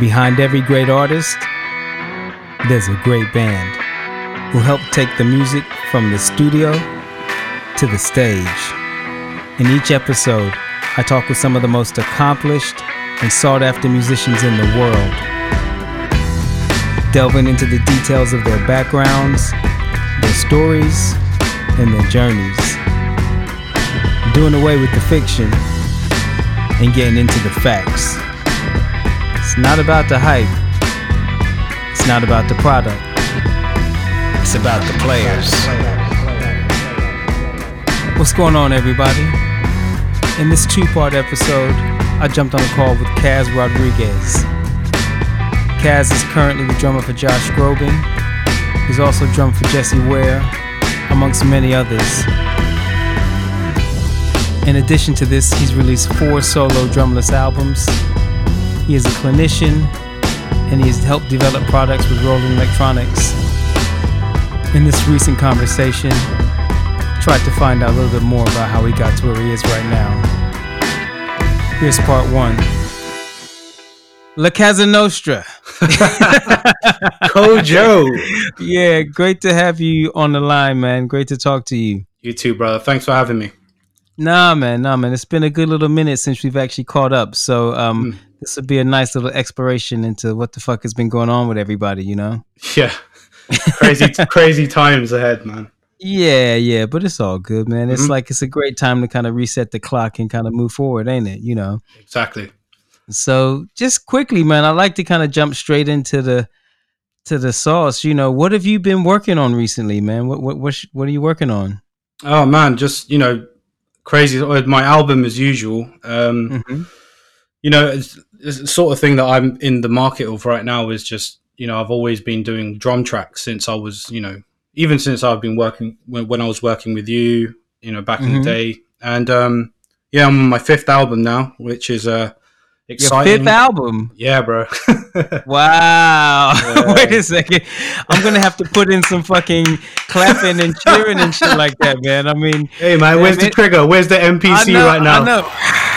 Behind every great artist, there's a great band who help take the music from the studio to the stage. In each episode, I talk with some of the most accomplished and sought after musicians in the world, delving into the details of their backgrounds, their stories, and their journeys. Doing away with the fiction and getting into the facts. It's not about the hype, it's not about the product, it's about the players. What's going on, everybody? In this two part episode, I jumped on a call with Kaz Rodriguez. Kaz is currently the drummer for Josh Groban. He's also drummed for Jessie Ware, amongst many others. In addition to this, he's released four solo drumless albums. He is a clinician and he has helped develop products with Roland Electronics. In this recent conversation, tried to find out a little bit more about how he got to where he is right now. Here's part one. La Casa Nostra. Kojo. yeah, great to have you on the line, man. Great to talk to you. You too, brother. Thanks for having me. Nah, man, nah, man. It's been a good little minute since we've actually caught up. So, um, mm. This would be a nice little exploration into what the fuck has been going on with everybody, you know? Yeah. Crazy, crazy times ahead, man. Yeah, yeah, but it's all good, man. It's mm-hmm. like it's a great time to kind of reset the clock and kind of move forward, ain't it? You know. Exactly. So, just quickly, man, I like to kind of jump straight into the to the sauce. You know, what have you been working on recently, man? What what what, what are you working on? Oh man, just you know, crazy. My album as usual. Um, mm-hmm. You know, it's, it's the sort of thing that I'm in the market of right now is just you know I've always been doing drum tracks since I was you know even since I've been working when, when I was working with you, you know, back mm-hmm. in the mm-hmm. day. And um, yeah, I'm on my fifth album now, which is uh, exciting. Your fifth album? Yeah, bro. wow. Yeah. Wait a second. I'm gonna have to put in some fucking clapping and cheering and shit like that, man. I mean, hey man, where's the trigger? Where's the MPC know, right now?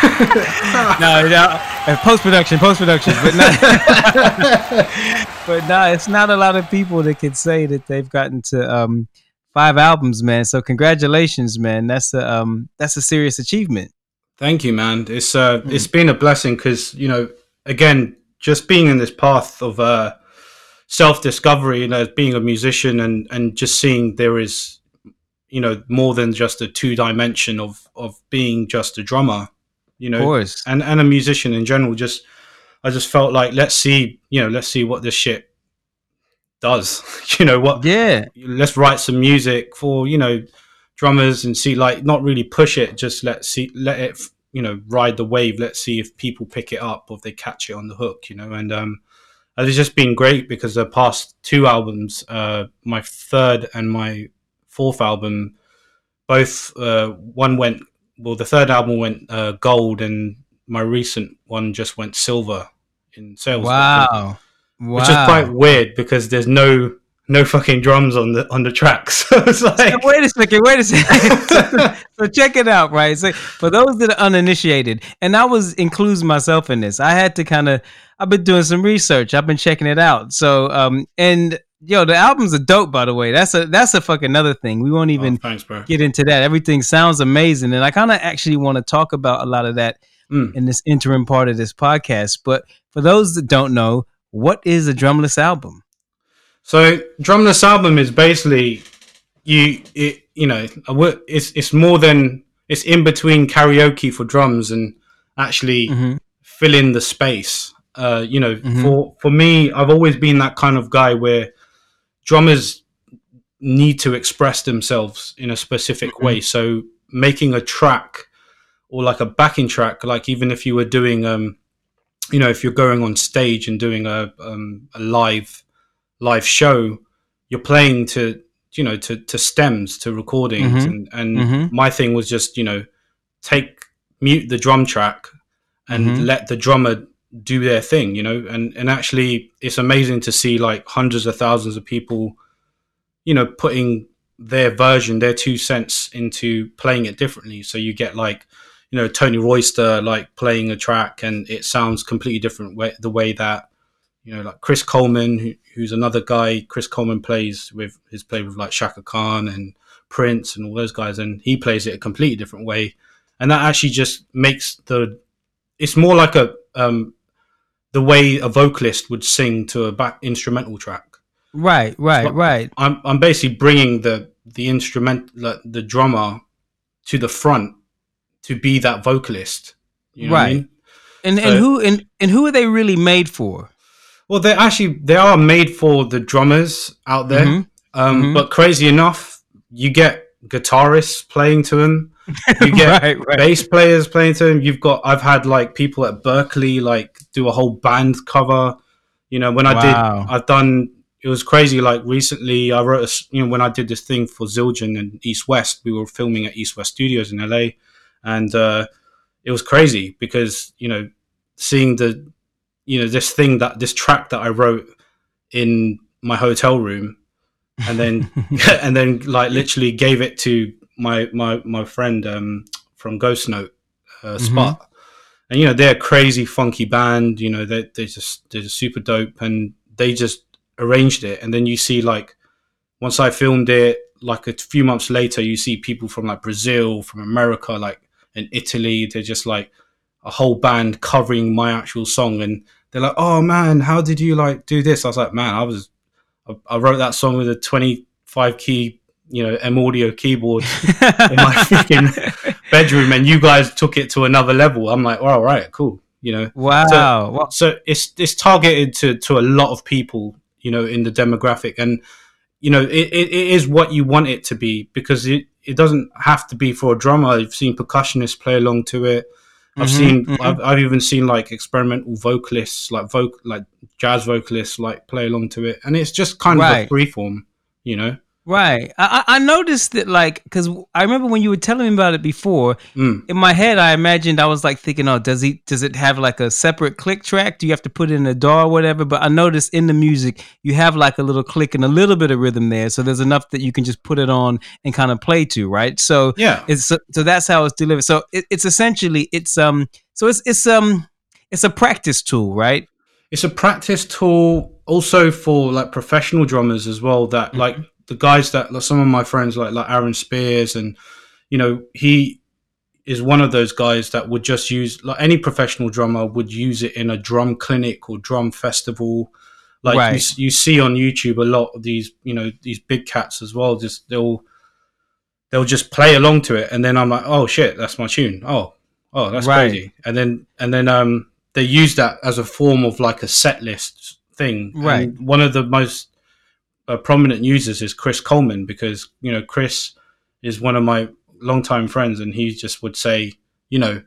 I know. no, no. Uh, post production, post production, but not. but no, it's not a lot of people that can say that they've gotten to um, five albums, man. So congratulations, man. That's a um, that's a serious achievement. Thank you, man. It's uh, mm. it's been a blessing because you know, again, just being in this path of uh, self discovery, you know, being a musician and and just seeing there is, you know, more than just a two dimension of of being just a drummer you know, and and a musician in general. Just I just felt like let's see, you know, let's see what this shit does. you know what? Yeah. Let's write some music for you know drummers and see like not really push it. Just let see let it you know ride the wave. Let's see if people pick it up or if they catch it on the hook. You know, and um, it's just been great because the past two albums, uh, my third and my fourth album, both uh, one went well, the third album went uh, gold, and my recent one just went silver in sales. Wow, wow. which is quite weird because there's no no fucking drums on the on the tracks. like... wait a second, wait a second. so, so, check it out, right? So for those that are uninitiated, and I was includes myself in this, I had to kind of I've been doing some research. I've been checking it out. So um and yo, the albums are dope. By the way, that's a that's a fucking another thing. We won't even oh, thanks, get into that. Everything sounds amazing, and I kind of actually want to talk about a lot of that mm. in this interim part of this podcast. But for those that don't know, what is a drumless album? So, drumless album is basically you it you know it's it's more than it's in between karaoke for drums and actually mm-hmm. fill in the space. Uh, you know, mm-hmm. for for me, I've always been that kind of guy where drummers need to express themselves in a specific mm-hmm. way. So making a track or like a backing track, like even if you were doing, um, you know, if you're going on stage and doing a, um, a live live show, you're playing to you know to to stems to recordings, mm-hmm. and, and mm-hmm. my thing was just you know take mute the drum track and mm-hmm. let the drummer do their thing, you know, and and actually it's amazing to see like hundreds of thousands of people, you know, putting their version, their two cents into playing it differently. So you get like, you know, Tony Royster like playing a track and it sounds completely different way the way that you know, like Chris Coleman, who, who's another guy. Chris Coleman plays with his played with like Chaka Khan and Prince and all those guys, and he plays it a completely different way, and that actually just makes the. It's more like a um, the way a vocalist would sing to a back instrumental track. Right, right, so right. I'm I'm basically bringing the the instrument like, the drummer to the front to be that vocalist. You know right. I mean? And so, and who and, and who are they really made for? Well, they actually they are made for the drummers out there. Mm-hmm. Um, mm-hmm. But crazy enough, you get guitarists playing to them. You get right, right. bass players playing to them. You've got I've had like people at Berklee like do a whole band cover. You know, when I wow. did, I've done. It was crazy. Like recently, I wrote a. You know, when I did this thing for Zildjian and East West, we were filming at East West Studios in LA, and uh, it was crazy because you know seeing the you know this thing that this track that I wrote in my hotel room and then and then like literally gave it to my my my friend um, from Ghost Note uh, mm-hmm. Sput mm-hmm. and you know they're a crazy funky band you know they they just they're just super dope and they just arranged it and then you see like once I filmed it like a few months later you see people from like Brazil from America like in Italy they're just like a whole band covering my actual song and they're like oh man how did you like do this i was like man i was i, I wrote that song with a 25 key you know m audio keyboard in my freaking bedroom and you guys took it to another level i'm like well, all right cool you know wow so, so it's it's targeted to to a lot of people you know in the demographic and you know it, it, it is what you want it to be because it, it doesn't have to be for a drummer i've seen percussionists play along to it I've mm-hmm, seen, mm-hmm. I've, I've even seen like experimental vocalists, like voc, like jazz vocalists, like play along to it, and it's just kind right. of a freeform, you know. Right. I, I noticed that, like, because I remember when you were telling me about it before. Mm. In my head, I imagined I was like thinking, "Oh, does he? Does it have like a separate click track? Do you have to put it in a DAW or whatever?" But I noticed in the music, you have like a little click and a little bit of rhythm there, so there's enough that you can just put it on and kind of play to, right? So yeah, it's so, so that's how it's delivered. So it, it's essentially it's um so it's it's um it's a practice tool, right? It's a practice tool also for like professional drummers as well that mm-hmm. The guys that like, some of my friends like like Aaron Spears and you know he is one of those guys that would just use like any professional drummer would use it in a drum clinic or drum festival. Like right. you, you see on youtube a lot of these you know these big cats as well just they'll they'll just play along to it and then i'm like oh shit that's my tune. Oh oh that's right. crazy. And then and then um they use that as a form of like a set list thing. Right. and one of the most uh, prominent users is Chris Coleman because you know Chris is one of my longtime friends, and he just would say, you know,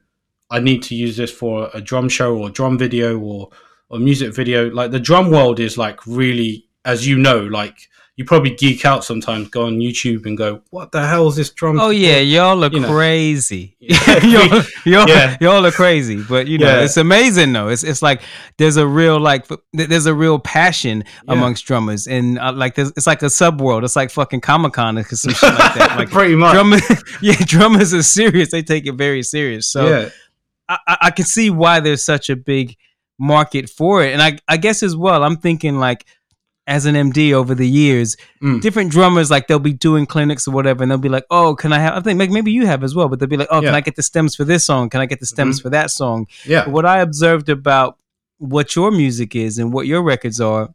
I need to use this for a drum show or drum video or or music video. Like the drum world is like really, as you know, like you probably geek out sometimes, go on YouTube and go, "What the hell is this drum?" Oh yeah, y'all are you crazy. y'all, y'all, yeah. y'all are crazy, but you know yeah. it's amazing though. It's it's like there's a real like there's a real passion yeah. amongst drummers, and uh, like it's like a subworld. It's like fucking Comic Con or some shit like that. Like pretty much. Drummers, yeah, drummers are serious. They take it very serious. So yeah. I, I can see why there's such a big market for it, and I I guess as well. I'm thinking like as an MD over the years, mm. different drummers like they'll be doing clinics or whatever, and they'll be like, "Oh, can I have?" I think maybe you have as well, but they'll be like, "Oh, yeah. can I get the stems for this song? Can I get the stems mm-hmm. for that song?" Yeah. But what I observed about what your music is and what your records are,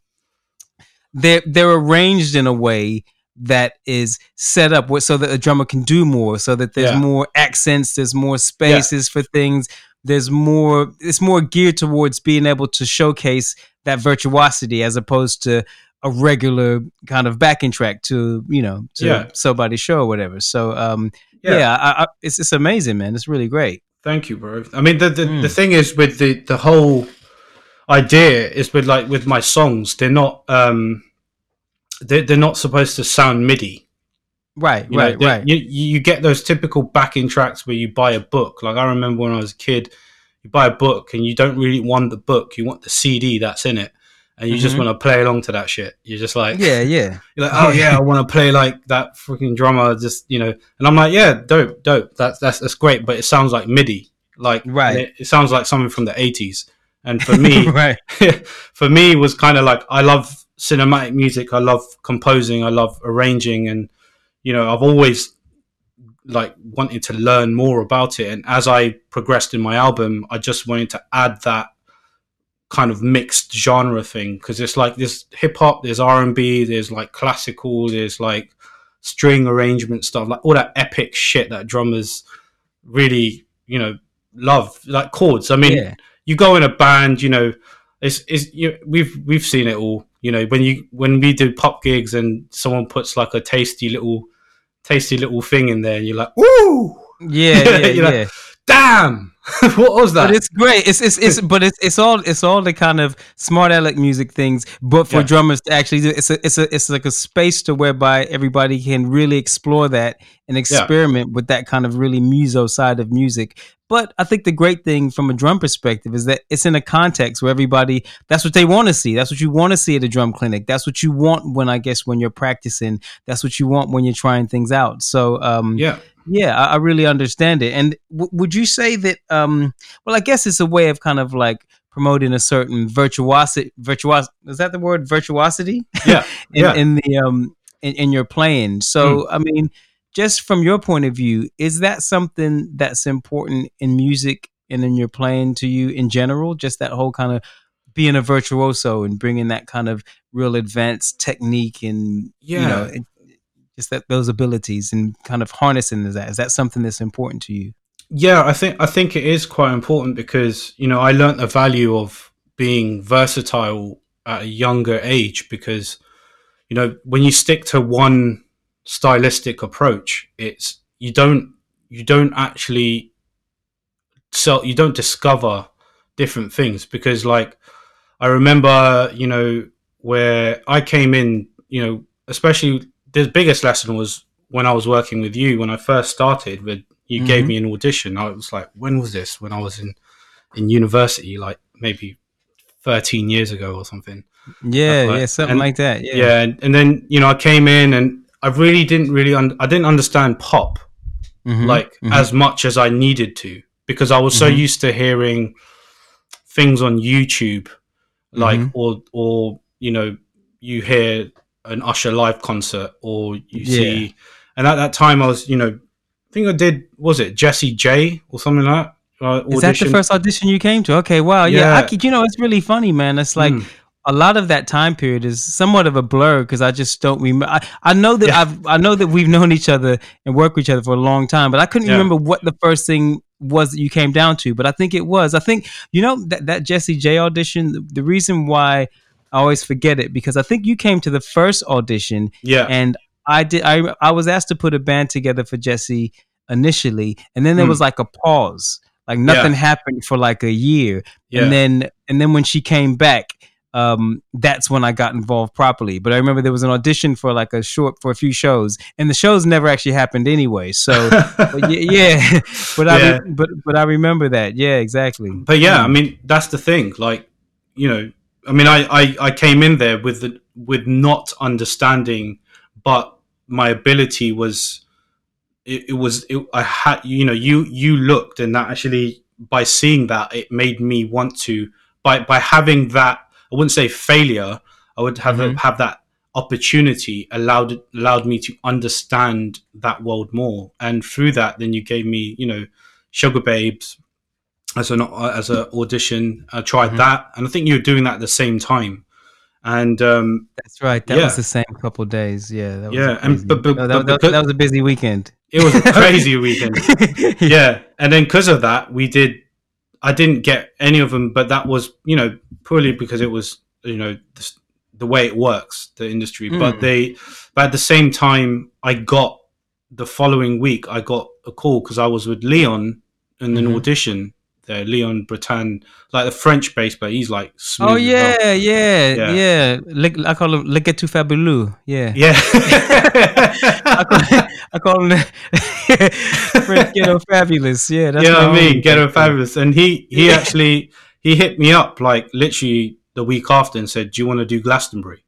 they're they're arranged in a way that is set up so that a drummer can do more, so that there's yeah. more accents, there's more spaces yeah. for things, there's more. It's more geared towards being able to showcase that virtuosity as opposed to a regular kind of backing track to you know to yeah. somebody's show or whatever. So um, yeah, yeah I, I, it's it's amazing, man. It's really great. Thank you, bro. I mean, the the, mm. the thing is with the the whole idea is with like with my songs, they're not um they're, they're not supposed to sound MIDI. Right, you right, know, right. You, you get those typical backing tracks where you buy a book. Like I remember when I was a kid, you buy a book and you don't really want the book, you want the CD that's in it, and you mm-hmm. just want to play along to that shit. You're just like, yeah, yeah. You're like, oh yeah, I want to play like that freaking drummer, just you know. And I'm like, yeah, dope, dope. That's that's that's great, but it sounds like MIDI, like right. It, it, sounds like something from the '80s, And for me, right. for me was kind of like I love cinematic music. I love composing. I love arranging, and you know, I've always like wanted to learn more about it. And as I progressed in my album, I just wanted to add that kind of mixed genre thing because it's like there's hip hop, there's R and B, there's like classical, there's like string arrangement stuff, like all that epic shit that drummers really, you know, love, like chords. I mean, yeah. you go in a band, you know, it's, it's you, we've we've seen it all. You know, when you when we do pop gigs and someone puts like a tasty little tasty little thing in there, and you're like, "Ooh, yeah, yeah, yeah." Like, Damn, what was that? But it's great. It's it's, it's but it's it's all it's all the kind of smart aleck music things, but for yeah. drummers to actually do it's a it's a it's like a space to whereby everybody can really explore that and experiment yeah. with that kind of really muso side of music. But I think the great thing from a drum perspective is that it's in a context where everybody that's what they want to see. That's what you want to see at a drum clinic. That's what you want when I guess when you're practicing. That's what you want when you're trying things out. So um, yeah yeah, I, I really understand it. And w- would you say that? Um, well, I guess it's a way of kind of like promoting a certain virtuosity. Virtuos is that the word? Virtuosity? Yeah, in, yeah. in the um in, in your playing. So, mm. I mean, just from your point of view, is that something that's important in music and in your playing to you in general? Just that whole kind of being a virtuoso and bringing that kind of real advanced technique and yeah. you know just that those abilities and kind of harnessing that is that something that's important to you? Yeah i think i think it is quite important because you know i learned the value of being versatile at a younger age because you know when you stick to one stylistic approach it's you don't you don't actually sell you don't discover different things because like i remember you know where i came in you know especially the biggest lesson was when I was working with you when I first started. With you mm-hmm. gave me an audition. I was like, when was this? When I was in in university, like maybe thirteen years ago or something. Yeah, like, yeah, something and, like that. Yeah, yeah, and, and, then you know I came in and I really didn't really un- I didn't understand pop mm-hmm. like mm-hmm. as much as I needed to because I was so mm-hmm. used to hearing things on YouTube, like mm-hmm. or or you know you hear an Usher live concert or you yeah. see. And at that time, I was, you know, I think I did, was it Jessie J or something like that? Uh, Is that the first audition you came to? Okay, wow. Yeah, yeah I could, you know, it's really funny, man. It's like, mm. A lot of that time period is somewhat of a blur because I just don't remember. I, I know that yeah. I've I know that we've known each other and worked with each other for a long time, but I couldn't remember what the first thing was that you came down to. But I think it was. I think you know that that Jessie J audition. The, the reason why I always forget it because I think you came to the first audition. Yeah. And I did. I I was asked to put a band together for Jessie initially, and then there mm. was like a pause. Like nothing yeah. happened for like a year, yeah. and then and then when she came back, um, that's when I got involved properly. But I remember there was an audition for like a short for a few shows, and the shows never actually happened anyway. So, but yeah, yeah, but yeah. I but but I remember that. Yeah, exactly. But yeah, I mean that's the thing. Like you know, I mean, I, I, I came in there with the, with not understanding, but my ability was it, it was it, I had you know you you looked and that actually by seeing that it made me want to by by having that I wouldn't say failure I would have mm-hmm. have that opportunity allowed allowed me to understand that world more and through that then you gave me you know Sugababes as an as an audition. I tried mm-hmm. that, and I think you were doing that at the same time. And um, that's right. That yeah. was the same couple days. Yeah. yeah, and but, but, no, that, but because, that was a busy weekend. It was a crazy weekend. yeah, and then because of that, we did. I didn't get any of them, but that was you know purely because it was you know the, the way it works, the industry. Mm. But they, but at the same time, I got the following week. I got a call because I was with Leon in an mm-hmm. audition there, Leon Breton, like the French bass player. He's like smooth. Oh yeah, yeah, yeah, yeah. I call him Le Ghetto Fabuleux. Yeah, yeah. I, call, I call him French Ghetto Fabulous. Yeah, that's yeah. What I mean, Ghetto Fabulous, and he he actually he hit me up like literally the week after and said, "Do you want to do Glastonbury?"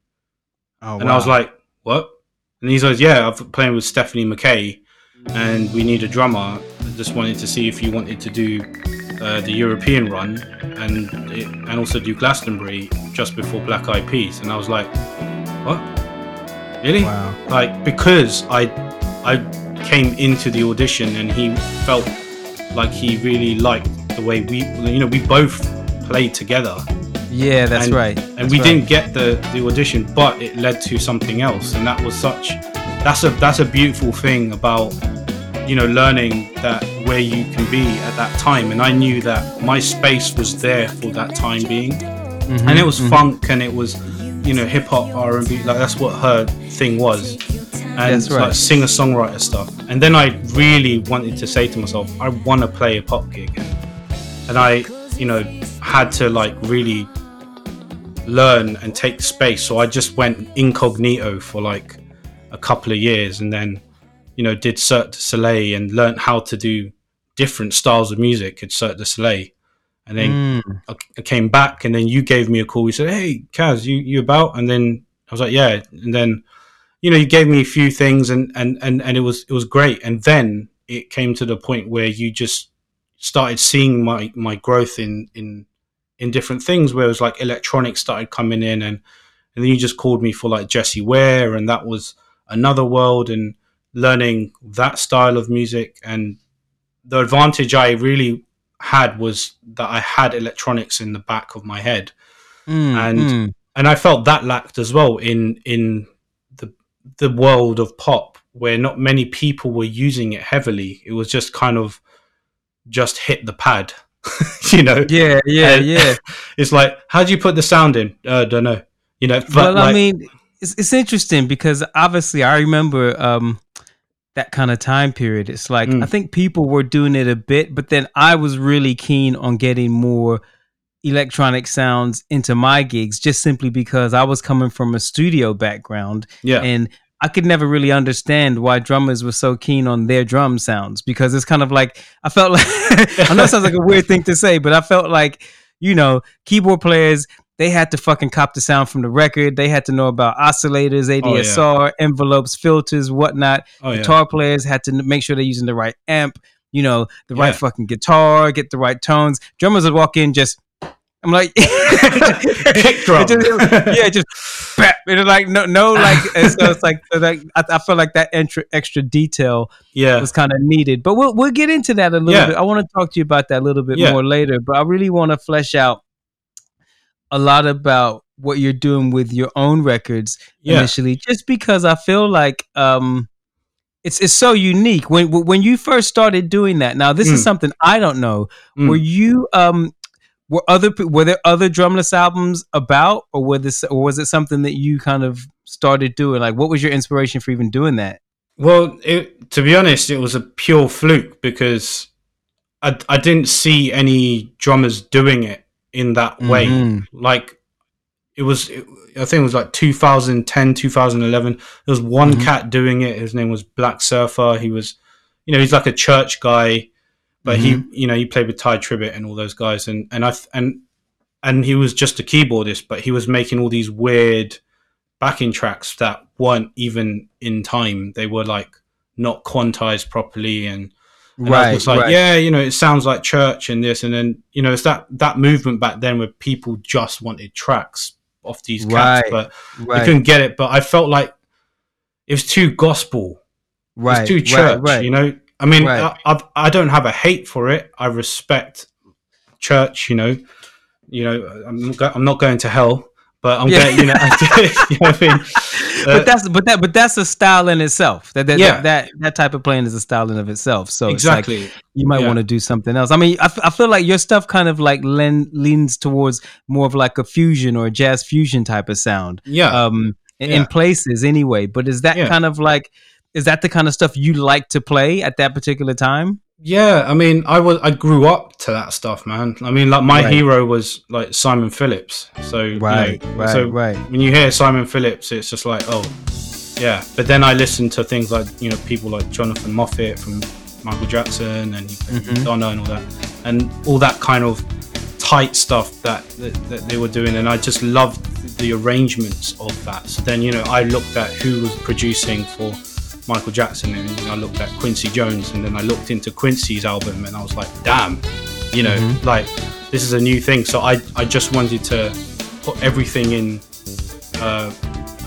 Oh, and wow. I was like, "What?" And he says, "Yeah, I'm playing with Stephanie McKay, and we need a drummer. I just wanted to see if you wanted to do." Uh, the European run and it, and also do Glastonbury just before Black Eyed Peas, and I was like, what? Really? Wow. Like because I I came into the audition and he felt like he really liked the way we you know we both played together Yeah, that's and, right. and we right. didn't get the the audition but it led to something else and that was such that's a that's a beautiful thing about you know learning that where you can be at that time and i knew that my space was there for that time being. Mhm, and it was mhm. funk and it was you know hip hop r&b like that's what her thing was. And right. like singer songwriter stuff. And then i really wanted to say to myself i want to play a pop gig and, and i you know had to like really learn and take space. So i just went incognito for like a couple of years and then you know did Cirque du Soleil and learned how to do different styles of music at Cirque du Soleil and then Mm. I, I came back and then you gave me a call. You said, "Hey, Kaz, you you about?" And then I was like, "Yeah." And then you know you gave me a few things and and and and it was it was great. And then it came to the point where you just started seeing my my growth in in in different things. Where it was like electronics started coming in and and then you just called me for like Jessie Ware and that was another world and learning that style of music and the advantage I really had was that I had electronics in the back of my head, Mm, and mm. and I felt that lacked as well in in the the world of pop, where not many people were using it heavily. It was just kind of just hit the pad, you know. yeah, yeah, and- yeah. It's like, how do you put the sound in? Uh, don't know, you know. But well, like, I mean, it's, it's interesting because obviously I remember um, that kind of time period. It's like Mm. I think people were doing it a bit, but then I was really keen on getting more electronic sounds into my gigs just simply because I was coming from a studio background yeah, and I could never really understand why drummers were so keen on their drum sounds because it's kind of like I felt like I know it sounds like a weird thing to say, but I felt like you know keyboard players they had to fucking cop the sound from the record. They had to know about oscillators, oh, ADSR, envelopes, filters, whatnot. oh yeah, Guitar players had to make sure they're using the right amp, you know, the right fucking guitar, get the right tones. Drummers would walk in just. I'm like, kick drum. just- yeah, just bap. And it's like no, no, like so it's like, so like I, I feel like that extra extra detail yeah, was kind of needed. But we'll we'll get into that a little Yeah. bit. I want to talk to you about that a little bit Yeah. more later. But I really want to flesh out a lot about what you're doing with your own records yeah, initially, just because I feel like um. It's, it's so unique when when you first started doing that. Now this is Mm. something I don't know. Mm. Were you um were other were there other drumless albums about or were this or was it something that you kind of started doing like what was your inspiration for even doing that Well, it, to be honest, it was a pure fluke because I, I didn't see any drummers doing it in that way. Mhm. Like it was, it, I think it was like 2010, 2011. There was one Mhm. cat doing it. His name was Black Surfer. He was, you know, he's like a church guy, but he, you know, he played with Tye Tribbett and all those guys. And, and I, and, and he was just a keyboardist, but he was making all these weird backing tracks that weren't even in time. They were like not quantized properly, and, and I was just like, yeah, you know, it sounds like church and this, and then you know, it's that that movement back then where people just wanted tracks off these cats, Right, but right they couldn't get it. But I felt like it was too gospel, right it's too church, right. you know. I mean, Right. I, I've, I don't have a hate for it. I respect church, you know. You know, I'm I'm not going to hell, but I'm Yeah. going. You know, you know what I mean. Uh, but that's but that but that's a style in itself that that, Yeah. that that that type of playing is a style in of itself so it's like exactly. you might Yeah. want to do something else i mean I, f- I feel like your stuff kind of like len- leans towards more of like a fusion or a jazz fusion type of sound yeah. um in, in places anyway but is that kind of like is that the kind of stuff you like to play at that particular time Yeah, I mean, I was I grew up to that stuff, man. I mean, like my Right. hero was like Simon Phillips. So you right know, right so right when you hear Simon Phillips, it's just like, oh, yeah. But then I listened to things like you know people like Jonathan Moffett from Michael Jackson and Mhm. Madonna and all that, and all that kind of tight stuff that, that that they were doing, and I just loved the arrangements of that. So then you know I looked at who was producing for Michael Jackson, and I looked at Quincy Jones, and then I looked into Quincy's album, and I was like, damn, You know, like this is a new thing. So I I just wanted to put everything in, uh,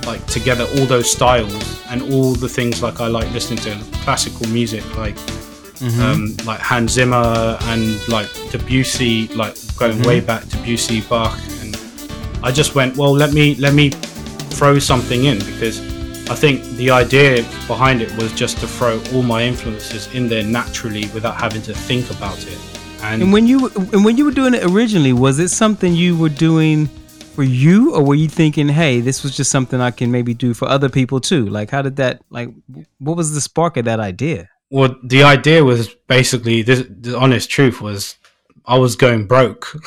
like together, all those styles and all the things like I like listening to classical music, like um, like Hans Zimmer and like Debussy, like going way back to Debussy, Bach, and I just went, well, let me let me throw something in because I think the idea behind it was just to throw all my influences in there naturally without having to think about it. And, And when you and when you were doing it originally, was it something you were doing for you, or were you thinking, "Hey, this was just something I can maybe do for other people too"? Like, how did that? Like, what was the spark of that idea? well, the idea was basically this. The honest truth was, I was going broke.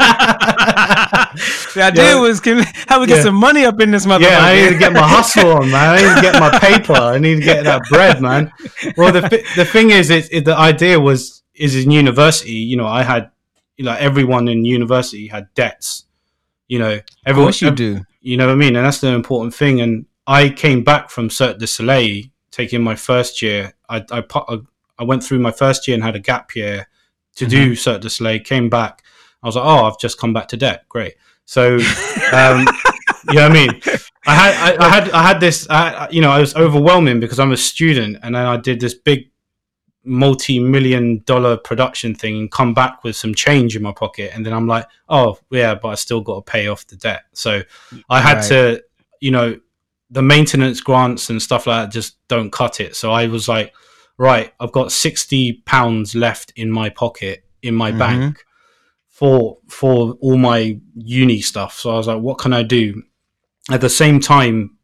The idea Yeah. was, can how we get Yeah. some money up in this motherfucker? Yeah, I need to get my hustle on, man. I need to get my paper. I need to get that bread, man. Well, the the thing is, it, it, the idea was is in university. You know, I had, you know, everyone in university had debts. You know, Of everyone. course you do. You know what I mean? And that's the important thing. And I came back from Cirque du Soleil, taking my first year. I I, I went through my first year and had a gap year to do mm-hmm. Cirque du Soleil. Came back. I was like, oh, I've just come back to debt. Great. So, um, you know what I mean? I had, I, I had, I had this. I, you know, I was overwhelming because I'm a student, and then I did this big, multi-million dollar production thing, and come back with some change in my pocket, and then I'm like, oh yeah, but I still got to pay off the debt. So, I had Right. to, you know, the maintenance grants and stuff like that just don't cut it. So I was like, right, I've got sixty pounds left in my pocket in my Mhm. bank for for all my uni stuff. So I was like, what can I do? At the same time,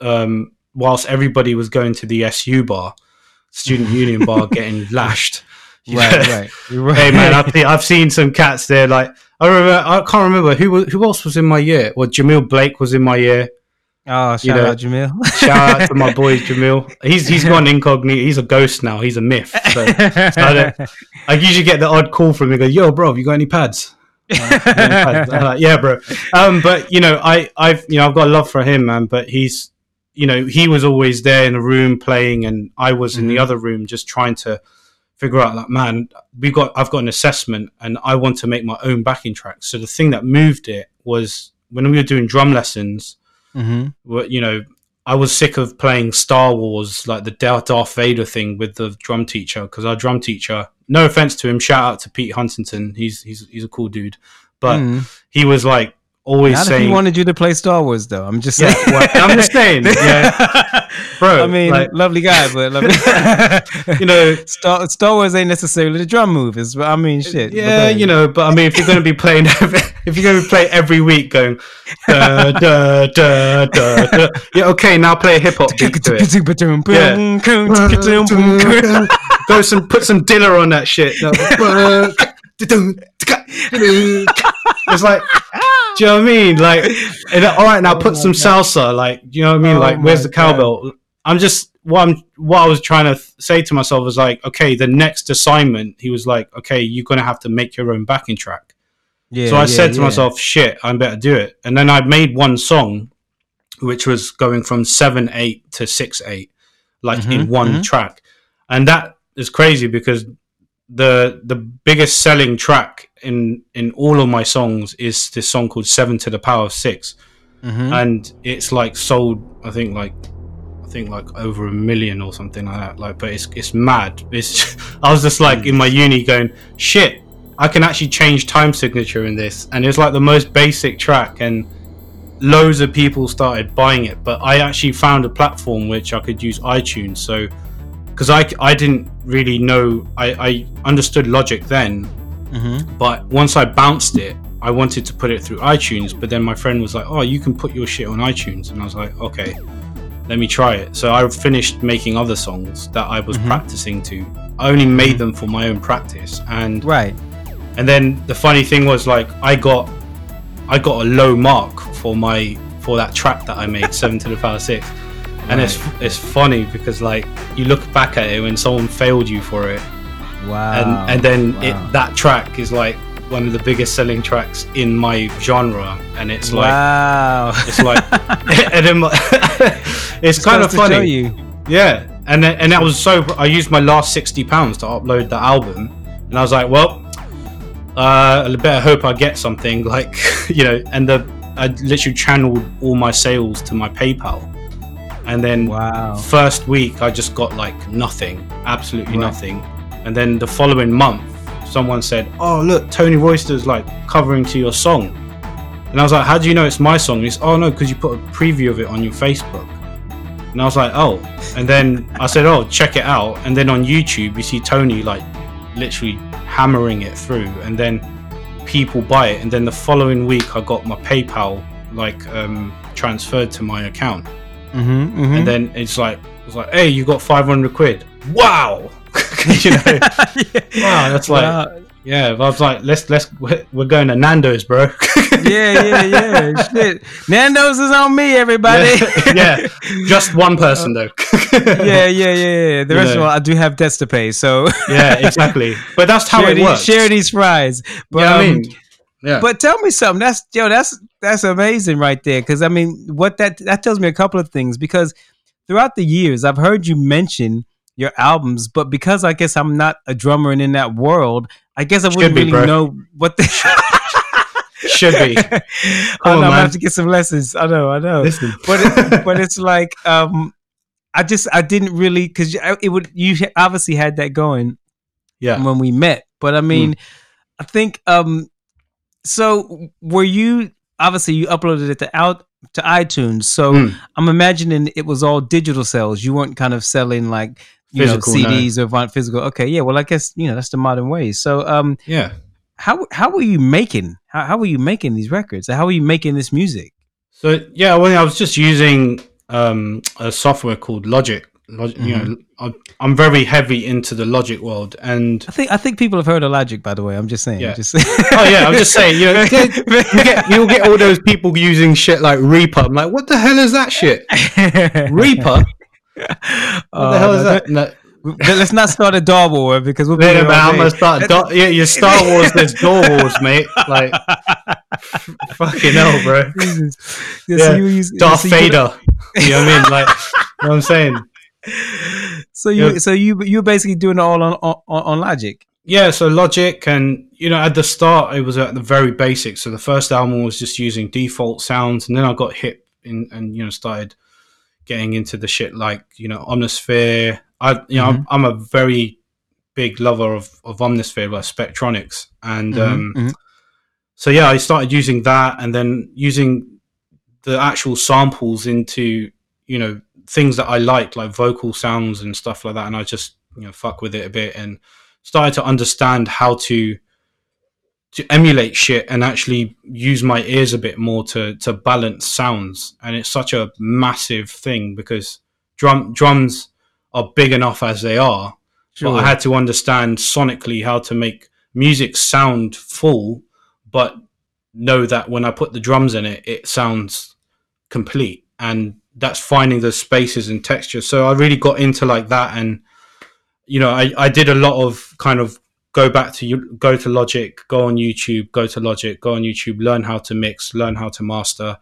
um, whilst everybody was going to the SU bar, student union bar, getting lashed. Right, right. Right. hey man, I've, seen- I've seen some cats there. Like I remember, I can't remember who who else was in my year. Well, Jamil Blake was in my year. Oh, shout you know, out Jamil. Shout out to my boy Jamil. He's he's gone incognito. He's a ghost now. He's a myth. So, so I, don't- I usually get the odd call from him. Go, yo, bro, have you got any pads? Uh, got any pads?" Like, yeah, bro. Um, but you know, I I've you know I've got love for him, man. But he's you know he was always there in the room playing, and I was in the Mhm. other room just trying to figure out like, man, we got I've got an assessment, and I want to make my own backing track. So the thing that moved it was when we were doing drum lessons hmm were- you know, I was sick of playing Star Wars, like the Darth Vader thing with the drum teacher, because our drum teacher, no offense to him, shout out to Pete Huntington, he's he's he's a cool dude, but he was like always Not if saying, he wanted you to play Star Wars, though. I'm just yeah, saying. well, I'm just saying, yeah, bro, I mean, like, lovely guy, but lovely. you know. Star, Star Wars ain't necessarily the drum movies, but I mean, shit. Yeah, you know, but I mean, if you're going to be playing, if you're going to play every week, going, da, da, da, da, da, yeah, okay, now play a hip hop beat to it. Go some put some Dilla on that shit. it's like, you know what I mean? Like, and, all right, now put some salsa. Like, do you know what I mean? Oh like, where's the cowbell? I'm just what I'm what I was trying to th- say to myself was like, okay, the next assignment, he was like, okay, you're gonna have to make your own backing track. Yeah, so I yeah, said to yeah. myself, shit, I better do it. And then I made one song, which was going from seven eight to six eight, like in Mhm, one mhm. track, and that is crazy because the the biggest selling track in in all of my songs is this song called Seven to the Power of 6 Mhm. and it's like sold, I think like. I think like over a million or something like that. Like, but it's it's mad. It's I was just like in my uni going, shit, I can actually change time signature in this, and it's like the most basic track, and loads of people started buying it. But I actually found a platform which I could use iTunes. So, because I I didn't really know, I I understood Logic then, Mhm. but once I bounced it, I wanted to put it through iTunes. But then my friend was like, "Oh, you can put your shit on iTunes," and I was like, "Okay, let me try it." So I finished making other songs that I was Mhm. practicing to. I only made them for my own practice, and Right. and then the funny thing was like I got I got a low mark for my for that track that I made, seven to the power six. And it's it's funny because like you look back at it when someone failed you for it, Wow. and and then wow. it that track is like one of the biggest selling tracks in my genre, and it's like wow. it's like and then my- it's kind of funny. You. Yeah, and then, and that was so. I used my last sixty pounds to upload the album, and I was like, well, uh, I better hope I get something. Like, you know, and the I literally channeled all my sales to my PayPal, and then Wow. first week I just got like nothing, absolutely Right. nothing, and then the following month someone said, "Oh look, Tony Royster's like covering to your song," and I was like, "How do you know it's my song?" He's, "Oh no, because you put a preview of it on your Facebook." And I was like, "Oh," and then I said, "Oh, check it out," and then on YouTube you see Tony like literally hammering it through, and then people buy it, and then the following week I got my PayPal like um, transferred to my account. Mm-hmm, mm-hmm. and then it's like it's like hey you got 500 quid. Wow you know wow that's like Wow. yeah i was like let's let's we're going to nando's bro yeah, yeah, yeah. Shit. Nando's is on me, everybody. yeah just one person though yeah, yeah, yeah, yeah. The You rest of all, I do have debts to pay, so yeah exactly but that's how share, it these, works share these fries. But, yeah i um, mean yeah But tell me something. That's yo. That's that's amazing right there. Because I mean, what that that tells me a couple of things. Because throughout the years, I've heard you mention your albums, but because I guess I'm not a drummer and in that world, I guess I Should wouldn't be, really bro. know what the. should be I on, know. I man. have to get some lessons. I know. I know. listen but it, but it's like um, I just I didn't really because it would you obviously had that going yeah when we met. But I mean, I think um so were you obviously you uploaded it to out to iTunes. So Mm. I'm imagining it was all digital sales. You weren't kind of selling like you Physical, know no. CDs or vi- physical. Okay, yeah. Well, I guess you know that's the modern way. So um yeah how how were you making how how were you making these records? How were you making this music? So yeah, well, I was just using um, a software called Logic. Logic You know, I'm, I'm very heavy into the Logic world, and I think I think people have heard of Logic. By the way, I'm just saying. Yeah. Just oh yeah, I'm just saying, you know, you get you'll get all those people using shit like Reaper. I'm like, what the hell is that shit? Reaper? What Oh, the hell is no, that? No, Let's not start a dog war because we'll be wait a minute, I'm gonna start. Do- yeah, your Star Wars, there's DAW Wars, mate. Like, fucking hell, bro. Jesus. Yeah, Yeah, so you use Darth so you- Vader. You know what I mean? Like, you know what I'm saying? So you Yeah. so you you're basically doing it all on on, on Logic. Yeah, so Logic, and you know, at the start, it was at the very basics. So the first album was just using default sounds, and then I got hip in, and you know, started getting into the shit like you know, Omnisphere. I, you know, I'm, I'm a very big lover of of Omnisphere, like Spectrasonics, and um, Mhm, mhm. so yeah, I started using that, and then using the actual samples into you know things that I liked, like vocal sounds and stuff like that, and I just you know fuck with it a bit and started to understand how to to emulate shit and actually use my ears a bit more to to balance sounds, and it's such a massive thing because drum drums are big enough as they are, Sure. but I had to understand sonically how to make music sound full, but know that when I put the drums in it, it sounds complete. And that's finding the spaces and textures. So I really got into like that. And, you know, I, I did a lot of kind of go back to you, go to Logic, go on YouTube, go to Logic, go on YouTube, learn how to mix, learn how to master,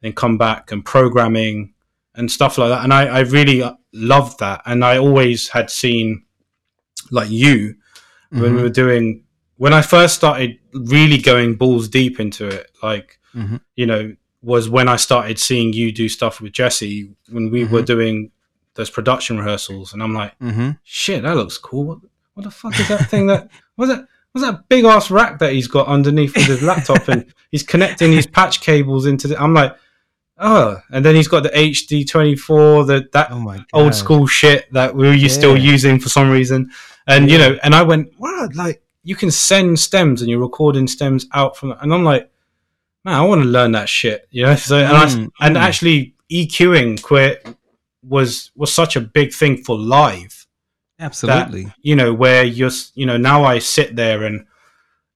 then come back and programming and stuff like that. And I, I really loved that. And I always had seen like you when we Mhm, were doing when I first started really going balls deep into it, like Mhm. you know, was when I started seeing you do stuff with Jessie when we were doing those production rehearsals, and I'm like, mhm. shit, that looks cool. What, what the fuck is that thing that was that? Was that big ass rack that he's got underneath with his laptop, and he's connecting his patch cables into the? I'm like, oh, and then he's got the HD24, the that Oh my old school shit that we were still Yeah. using for some reason. And you know, and I went, wow, like you can send stems and you're recording stems out from, and I'm like, man, I want to learn that shit, you know. So and Mm, I, and mm. actually EQing quit was was such a big thing for live, Absolutely. you know, where you're, you know, now I sit there and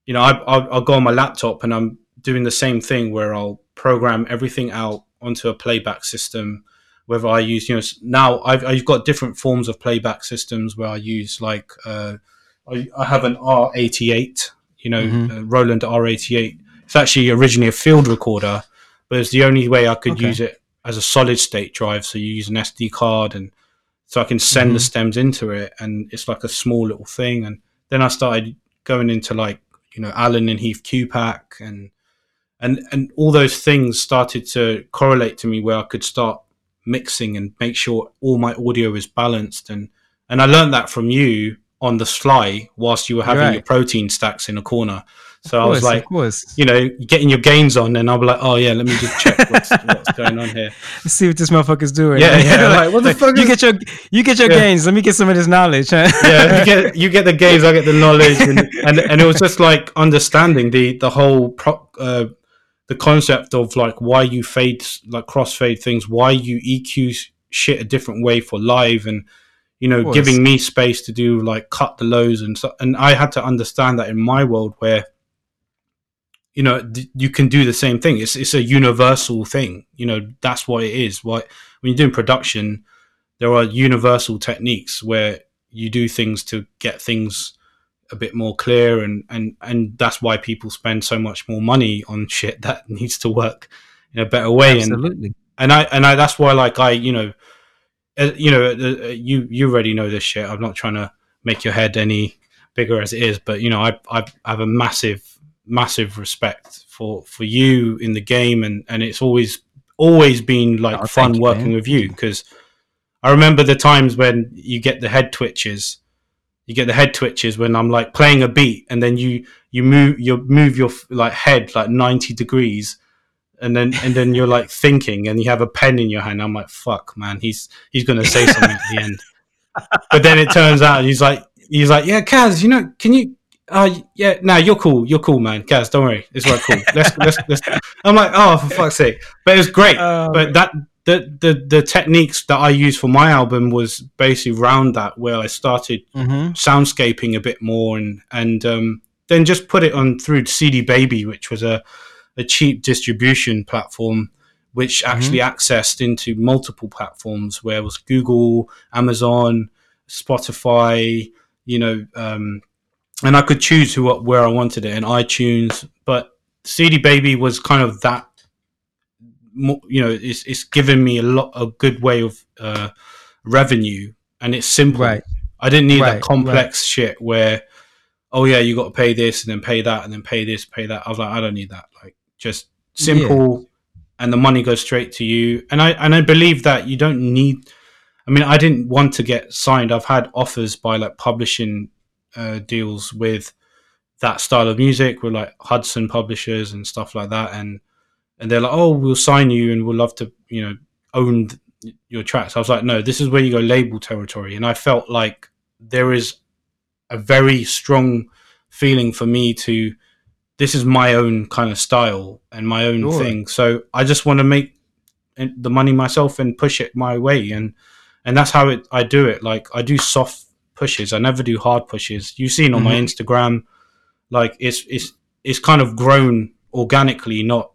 you know, I, I'll, I'll go on my laptop and I'm doing the same thing where I'll program everything out onto a playback system. Whether I use, you know, now I've, I've got different forms of playback systems where I use like, uh, I, I have an R88, you know, Mhm. uh, Roland R88. It's actually originally a field recorder, but it's the only way I could Okay. use it as a solid state drive. So you use an SD card and so I can send the Mhm. stems into it and it's like a small little thing. And then I started going into like you know Allen and Heath Qu-Pac and and and all those things started to correlate to me where I could start mixing and make sure all my audio is balanced and and I learned that from you on the fly whilst you were having right. your protein stacks in a corner. So course, I was like, you know, getting your gains on, and I'll be like, oh yeah, let me just check what's, what's going on here. Let's see what this motherfucker's doing. Yeah, yeah. like, like, what the fuck? You is... get your you get your yeah. gains. Let me get some of this knowledge. Huh? yeah, you get you get the gains. I get the knowledge, and, and and it was just like understanding the the whole pro, uh, the concept of like why you fade like crossfade things, why you EQ shit a different way for live, and you know, giving me space to do like cut the lows and so. And I had to understand that in my world where you know th- you can do the same thing. It's it's a universal thing. You know that's what it is. Why when you're doing production there are universal techniques where you do things to get things a bit more clear and and and that's why people spend so much more money on shit that needs to work in a better way. Absolutely. and and I and I that's why like I you know uh, you know uh, you you already know this shit. I'm not trying to make your head any bigger as it is but you know I I have a massive massive respect for for you in the game, and and it's always always been like oh, fun you, working man. with you because I remember the times when you get the head twitches. You get the head twitches when I'm like playing a beat, and then you you move you move your like head like ninety degrees, and then and then you're like thinking, and you have a pen in your hand. I'm like, fuck, man, he's he's gonna say something at the end. But then it turns out he's like he's like, yeah, Kaz, you know, can you oh yeah, no, you're cool, you're cool, man. Guys, don't worry, it's right, cool. Let's, let's, let's. I'm like, oh, for fuck's sake! But it was great. Um, but that the, the the techniques that I used for my album was basically around that, where I started mm-hmm. soundscaping a bit more, and and um, then just put it on through CD Baby, which was a a cheap distribution platform which mm-hmm. actually mm-hmm. accessed into multiple platforms where it was Google, Amazon, Spotify, you know, um, and I could choose who where I wanted it in iTunes. But CD Baby was kind of that. You know, it's it's given me a lot a good way of uh, revenue, and it's simple. Right. I didn't need right, that complex right. shit where, oh yeah, you got to pay this and then pay that and then pay this, pay that. I was like, I don't need that. Like just simple, yeah. and the money goes straight to you. And I and I believe that you don't need. I mean, I didn't want to get signed. I've had offers by like publishing uh, deals with that style of music with like Hudson publishers and stuff like that, and and they're like, oh, we'll sign you and we'll love to, you know, own th- your tracks. I was like, no, this is where you go label territory, and I felt like there is a very strong feeling for me to this is my own kind of style and my own sure. thing. So I just want to make the money myself and push it my way, and and that's how it I do it. Like I do soft pushes. I never do hard pushes. You've seen on mm-hmm. my Instagram, like it's it's it's kind of grown organically, not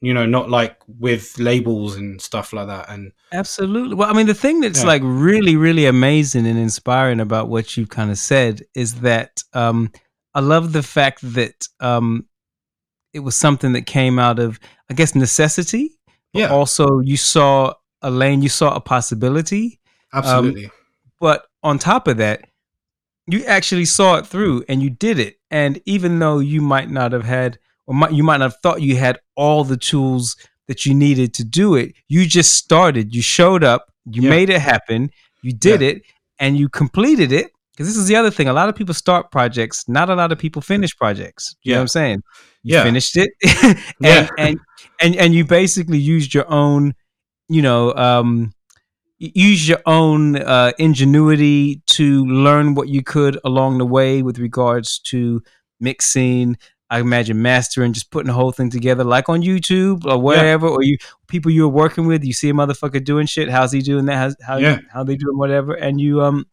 you know, not like with labels and stuff like that. And absolutely. Well, I mean, the thing that's yeah. like really, really amazing and inspiring about what you've kind of said is that um, I love the fact that um, it was something that came out of, I guess, necessity. Yeah. Also, you saw a lane, you saw a possibility. Absolutely. Um, but on top of that, you actually saw it through and you did it. And even though you might not have had, or might, you might not have thought you had all the tools that you needed to do it, you just started. You showed up, you yeah. made it happen, you did yeah. it, and you completed it. Because this is the other thing. A lot of people start projects, not a lot of people finish projects. You yeah. know what I'm saying? You yeah. finished it. and, and and and you basically used your own, you know, um, use your own uh, ingenuity to learn what you could along the way with regards to mixing. I imagine mastering, just putting the whole thing together, like on YouTube or whatever, yeah. or you people you're working with. You see a motherfucker doing shit. How's he doing that? How's, how yeah. how they doing whatever? And you um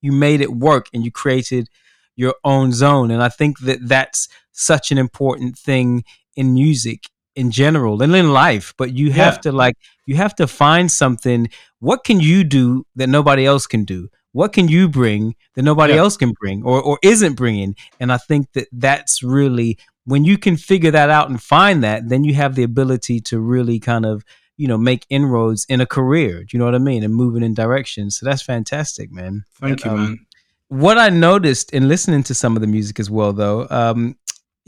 you made it work and you created your own zone. And I think that that's such an important thing in music in general and in life. But you have yeah. to like you have to find something what can you do that nobody else can do? What can you bring that nobody yeah. else can bring or, or isn't bringing? And I think that that's really when you can figure that out and find that, then you have the ability to really kind of, you know, make inroads in a career. Do you know what I mean? And moving in directions. So that's fantastic, man. Thank you, um, man. what I noticed in listening to some of the music as well, though, um,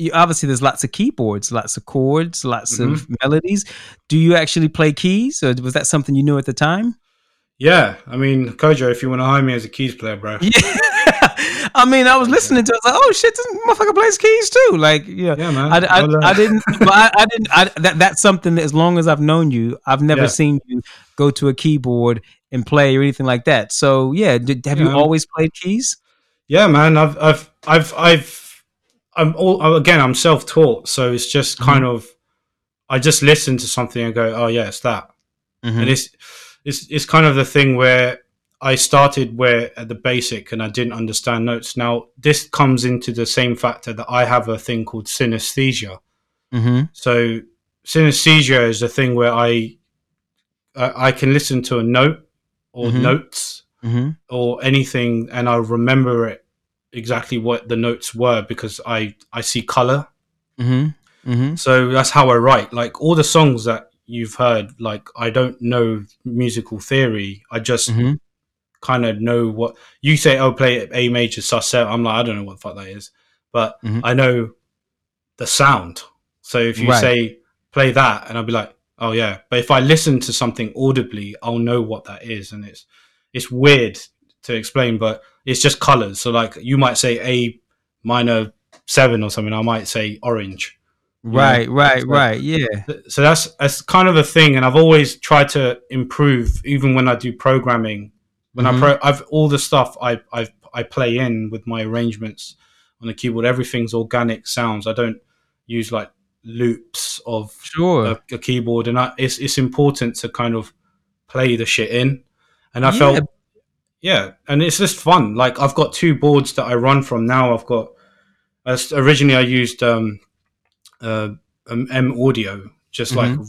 you, obviously there's lots of keyboards, lots of chords, lots mm-hmm. of melodies. Do you actually play keys, or was that something you knew at the time? Yeah, I mean, Kojo, if you want to hire me as a keys player, bro. Yeah. I mean, I was listening to it. I was like, oh shit, this motherfucker plays keys too. Like, yeah, yeah man. I, I, well, uh, I didn't, I, I, didn't. I, that, that's something that as long as I've known you, I've never yeah. seen you go to a keyboard and play or anything like that. So, yeah, did, have yeah. you always played keys? Yeah, man. I've, I've, I've, I've, I'm all again. I'm self-taught, so it's just mm-hmm. kind of, I just listen to something and go, oh yeah, it's that, mm-hmm. and it's, it's, it's kind of the thing where I started where at the basic and I didn't understand notes. Now this comes into the same factor that I have a thing called synesthesia. Mm-hmm. So synesthesia is a thing where I I can listen to a note or mm-hmm. notes mm-hmm. or anything, and I remember it exactly what the notes were because I I see color. Mm-hmm. Mm-hmm. So that's how I write. Like all the songs that you've heard, like I don't know musical theory. I just mm-hmm kind of know what you say. Oh, play A major sus seven. I'm like, I don't know what the fuck that is, but mm-hmm. I know the sound. So if you right. say play that, and I'll be like, oh yeah. But if I listen to something audibly, I'll know what that is, and it's it's weird to explain, but it's just colors. So like you might say A minor seven or something, I might say orange. Right, know? right, so, right. Yeah. So that's that's kind of a thing, and I've always tried to improve, even when I do programming when mm-hmm. I pro, I've all the stuff I I I play in with my arrangements on the keyboard. Everything's organic sounds. I don't use like loops of sure. a, a keyboard, and I, it's it's important to kind of play the shit in. And I yeah. felt, yeah, and it's just fun. Like I've got two boards that I run from now. I've got as originally I used um, uh, M Audio, just mm-hmm.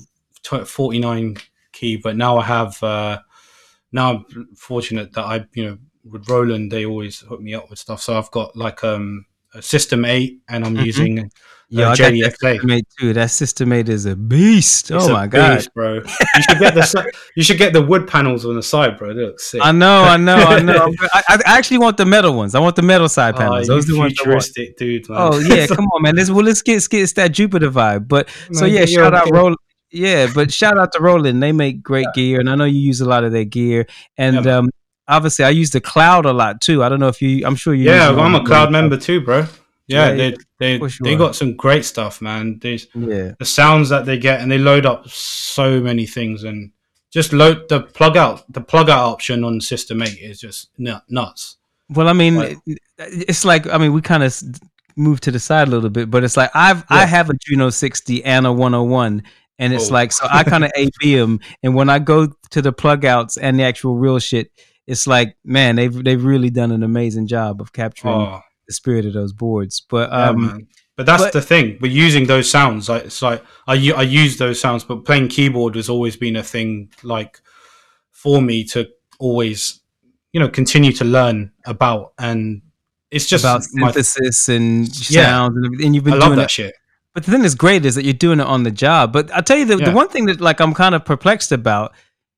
like forty nine key, but now I have. Uh, now I'm fortunate that I, you know, with Roland, they always hook me up with stuff. So I've got like um, a System 8 and I'm mm-hmm. using uh, yeah, JD-XA. System 8 too. That System 8 is a beast. It's oh my god, bro! You should get the you should get the wood panels on the side, bro. They look sick. I know, I know, I know. I, I, actually want the metal ones. I want the metal side oh, panels. Oh, Those are the ones futuristic, dude. Man. Oh yeah, come on, man. Let's well, let's get let's get that Jupiter vibe. But man, so yeah, shout out Roland. Yeah, but shout out to Roland. They make great yeah. gear, and I know you use a lot of their gear. And yeah, um, obviously, I use the cloud a lot too. I don't know if you. I'm sure you. Yeah, I'm a cloud member too, bro. Yeah, yeah they they they got some great stuff, man. There's yeah. the sounds that they get, and they load up so many things, and just load the plug out. The plug out option on System Eight is just nuts. Well, I mean, like, it's like I mean, we kind of moved to the side a little bit, but it's like I've yeah. I have a Juno 60 and a 101 and it's oh. like so I kind of AB them, and when I go to the plug outs and the actual real shit, it's like man, they've they've really done an amazing job of capturing oh. The spirit of those boards. But um, yeah, but that's but, the thing. We're using those sounds. Like it's like I I use those sounds, but playing keyboard has always been a thing. Like for me to always, you know, continue to learn about and it's just about synthesis my, and yeah, sounds and, and you've been I love that it. shit. But the thing that's great is that you're doing it on the job. But I'll tell you the, yeah. the one thing that like I'm kind of perplexed about.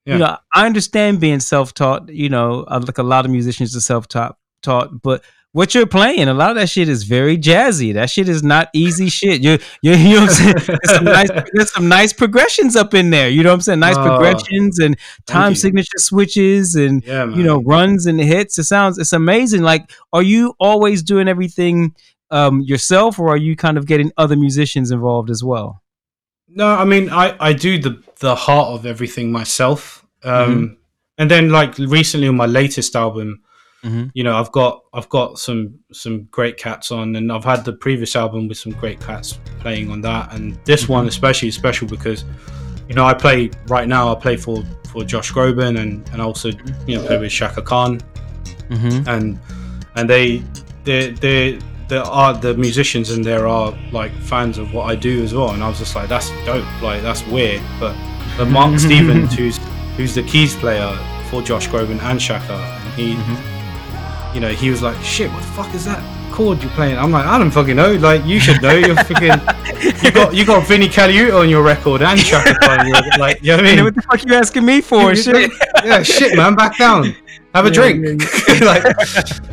Yeah. You know, I understand being self-taught. You know, like a lot of musicians are self-taught, taught, but what you're playing, a lot of that shit is very jazzy. That shit is not easy shit. You you you know what I'm saying? There's some nice there's some nice progressions up in there. You know what I'm saying? Nice oh, progressions and time signature switches and yeah, you know runs and hits. It sounds it's amazing. Like, are you always doing everything um, yourself, or are you kind of getting other musicians involved as well? No, I mean I, I do the the heart of everything myself. Um, mm-hmm. And then like recently on my latest album, mm-hmm. you know, I've got I've got some some great cats on, and I've had the previous album with some great cats playing on that, and this mm-hmm. one especially is special because you know I play right now. I play for for Josh Groban, and and also you know play with Chaka Khan, mm-hmm. and and they they they there are the musicians and there are like fans of what I do as well, and I was just like, that's dope, like that's weird. But but Mark Stevens, who's who's the keys player for Josh Groban and Shaka, and he, mm-hmm. You know, he was like, shit, what the fuck is that chord you're playing? I'm like, I don't fucking know. Like you should know. You're fucking, you got you got Vinnie Colaiuta on your record and Chaka like, you know what I mean? What the fuck are you asking me for? shit. yeah, shit, man, back down. have a yeah, drink like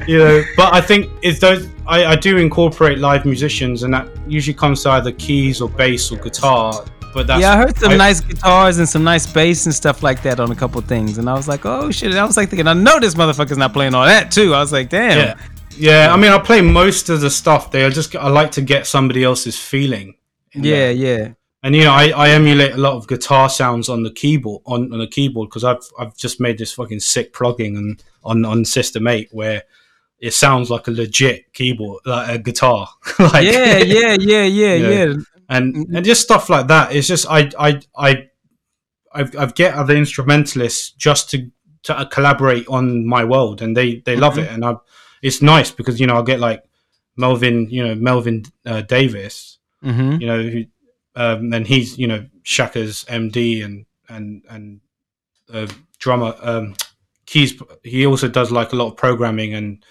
you know but i think it's those I, I do incorporate live musicians and that usually comes to either keys or bass or guitar but that's, yeah, I heard some I, nice guitars and some nice bass and stuff like that on a couple things, and I was like, oh shit! And I was like thinking, I know this motherfucker's not playing all that too. I was like, damn. Yeah, yeah. I mean, I play most of the stuff. They just I like to get somebody else's feeling. Yeah, there. yeah and you know I, I emulate a lot of guitar sounds on the keyboard on, on the keyboard because I've I've just made this fucking sick plugin and on on System 8 where it sounds like a legit keyboard like a guitar like, yeah yeah yeah yeah know, yeah and mm-hmm. and just stuff like that it's just I I I I've, I've get other instrumentalists just to to collaborate on my world and they they love mm-hmm. it and I it's nice because you know I'll get like Melvin you know Melvin uh, Davis mm-hmm. you know who um, and he's you know Chaka's MD and and and uh, drummer. Um, he's he also does like a lot of programming and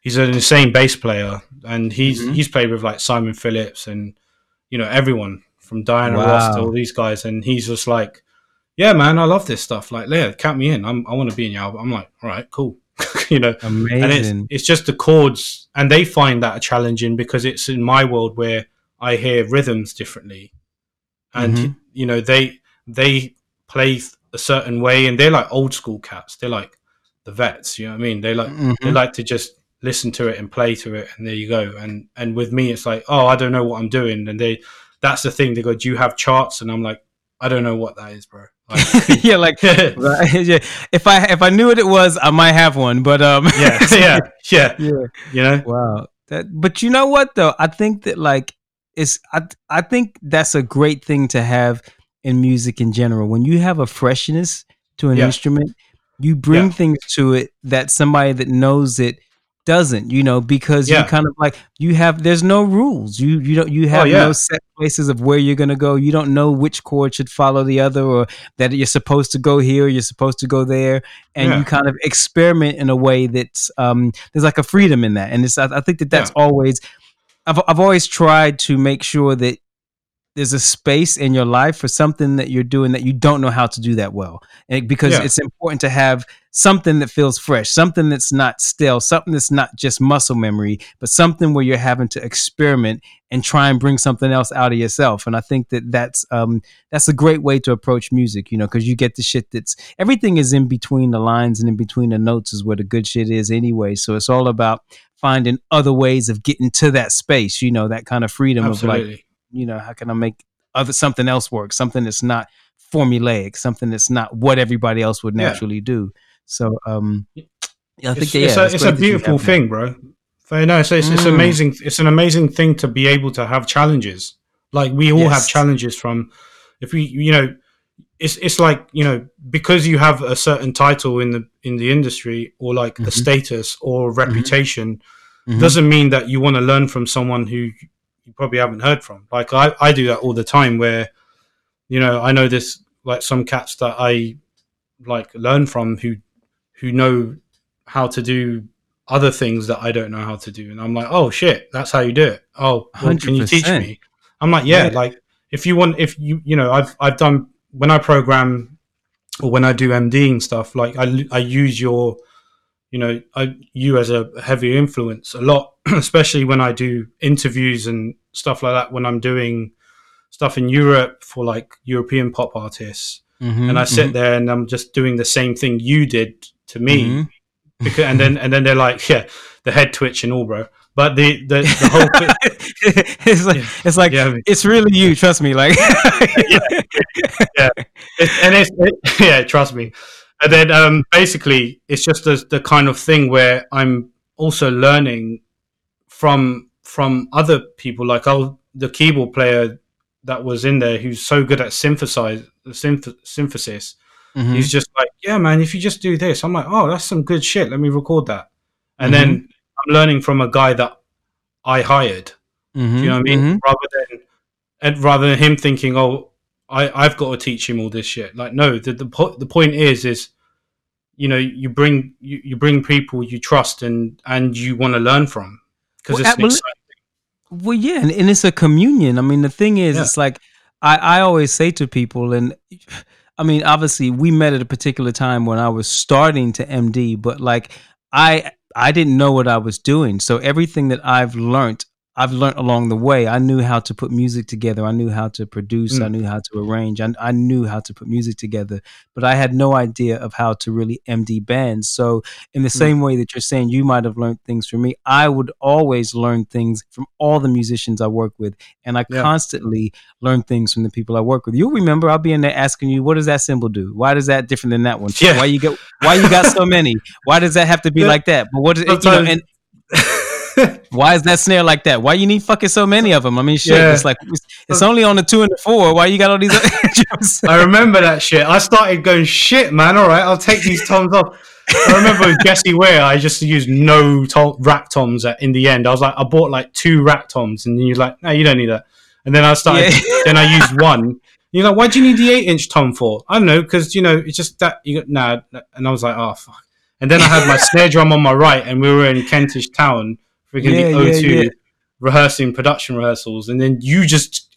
he's an insane bass player and he's mm-hmm. he's played with like Simon Phillips and you know everyone from Diana wow. Ross to all these guys and he's just like yeah man I love this stuff like yeah count me in I'm, I want to be in your album I'm like all right cool you know amazing and it's, it's just the chords and they find that challenging because it's in my world where I hear rhythms differently and mm-hmm. you know they they play a certain way, and they're like old school cats. They're like the vets. You know what I mean? They like mm-hmm. they like to just listen to it and play to it, and there you go. And and with me, it's like, oh, I don't know what I'm doing, and they that's the thing. They go, do you have charts? And I'm like, I don't know what that is, bro. Like, yeah, like yeah. If I if I knew what it was, I might have one. But um, yeah, yeah, yeah, yeah. You know, wow. That, but you know what though? I think that like it's I I think that's a great thing to have in music in general. When you have a freshness to an yeah. instrument, you bring yeah. things to it that somebody that knows it doesn't, you know, because yeah. you kind of like you have there's no rules. You you don't you oh, have oh, no set places of where you're gonna go. You don't know which chord should follow the other or that you're supposed to go here, you're supposed to go there. And you kind of experiment in a way that's um there's like a freedom in that. And it's I, I think that that's always I've I've always tried to make sure that there's a space in your life for something that you're doing that you don't know how to do that well and because yeah. it's important to have something that feels fresh something that's not stale something that's not just muscle memory but something where you're having to experiment and try and bring something else out of yourself and i think that that's um that's a great way to approach music you know because you get the shit that's everything is in between the lines and in between the notes is where the good shit is anyway so it's all about finding other ways of getting to that space, you know, that kind of freedom Absolutely. of like, you know, how can I make other something else work, something that's not formulaic, something that's not what everybody else would naturally yeah. do. So, um, yeah, I think it's, yeah, it's, a, it's, a beautiful thing, bro. So, no, so it's, mm. it's amazing. It's an amazing thing to be able to have challenges. Like we all yes. have challenges from, if we, you know, it's it's like you know because you have a certain title in the in the industry or like mm-hmm. a status or mm-hmm. reputation mm-hmm. doesn't mean that you want to learn from someone who probably haven't heard from. Like I, I do that all the time where you know i know this like some cats that i like learn from who who know how to do other things that i don't know how to do. And i'm like oh shit that's how you do it. Oh well, can you teach me? I'm like yeah, yeah. like if you want if you you know i've i've done when I program or when I do MDing stuff, like I, I use your, you know, I, you as a heavy influence a lot, especially when I do interviews and stuff like that. When I'm doing stuff in Europe for like European pop artists, mm-hmm, and I sit mm-hmm. there and I'm just doing the same thing you did to me, mm-hmm. because, and then and then they're like, yeah, the head twitch and all, bro. But the the, the whole it's like yeah. it's like yeah. it's really you. Trust me, like yeah, yeah. and it's it, yeah, trust me. And then um, basically, it's just the, the kind of thing where I'm also learning from from other people. Like I'll the keyboard player that was in there who's so good at synthesize synth- synthesis. Mm-hmm. He's just like, yeah, man. If you just do this, I'm like, oh, that's some good shit. Let me record that. And mm-hmm. then I'm learning from a guy that I hired. Mm-hmm, you know what I mean? Mm-hmm. Rather than and rather than him thinking, oh, I I've got to teach him all this shit. Like, no, the the, po- the point is is you know you bring you, you bring people you trust and and you want to learn from because well, it's well, exciting. Well, yeah, and, and, it's a communion. I mean, the thing is, yeah. it's like I I always say to people, and I mean, obviously, we met at a particular time when I was starting to MD, but like I I didn't know what I was doing. So everything that I've learned I've learned along the way. I knew how to put music together. I knew how to produce. Mm. I knew how to arrange. I, I knew how to put music together, but I had no idea of how to really MD bands. So, in the mm. same way that you're saying you might have learned things from me, I would always learn things from all the musicians I work with, and I yeah. constantly learn things from the people I work with. You'll remember I'll be in there asking you, "What does that cymbal do? Why does that different than that one? Yeah. Why you get? Why you got so many? Why does that have to be yeah. like that? But what is, you know, and why is that snare like that? Why you need fucking so many of them? I mean, shit. Yeah. It's like it's, only on the two and the four. Why you got all these? I remember that shit. I started going shit, man. All right, I'll take these toms off. I remember with Jessie Ware, I just used no to- rack toms at, in the end. I was like, I bought like two rack toms, and you're like, no, you don't need that. And then I started, yeah. then I used one. You're like, why do you need the eight inch tom for? I don't know, because you know it's just that you got nah. And I was like, oh fuck. And then I had my snare drum on my right, and we were in Kentish Town, freaking yeah, the O2 yeah, yeah. rehearsing production rehearsals, and then you just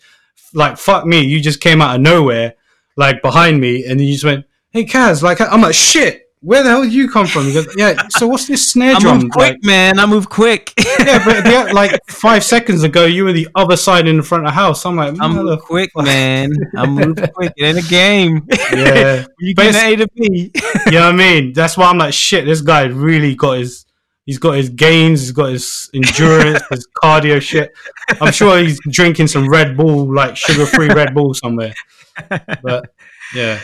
like fuck me, you just came out of nowhere, like behind me, and you just went, "Hey Kaz," like I'm like shit. Where the hell did you come from? He goes, yeah. So what's this snare drum? I move quick, like, man. I move quick. yeah, but yeah, like five seconds ago, you were the other side in the front of the house. I'm like, I'm move quick, man. I move quick. It ain't a game. Yeah, you get A to B. you know what I mean? That's why I'm like, shit. This guy really got his He's got his gains, he's got his endurance, his cardio shit. I'm sure he's drinking some Red Bull, like sugar free Red Bull somewhere. But yeah.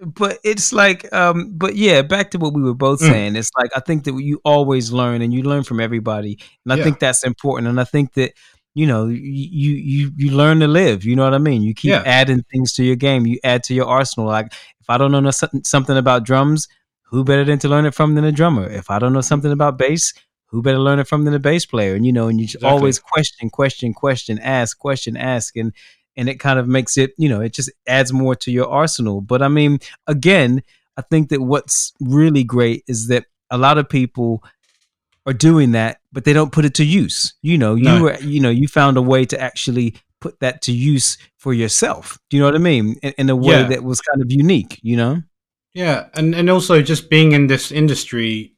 But it's like, um, but yeah, back to what we were both mm. saying. It's like I think that you always learn, and you learn from everybody, and I yeah. think that's important. And I think that you know you you you learn to live. You know what I mean? You keep yeah. adding things to your game. You add to your arsenal. Like if I don't know something about drums, who better than to learn it from than a drummer? If I don't know something about bass, who better learn it from than a bass player? And you know, and you exactly. always question, question, question, ask, question, ask, and and it kind of makes it, you know, it just adds more to your arsenal. But I mean, again, I think that what's really great is that a lot of people are doing that, but they don't put it to use. You know, you no. were, you know, you found a way to actually put that to use for yourself. Do you know what I mean? In, in a way yeah. that was kind of unique. You know. Yeah, and and also just being in this industry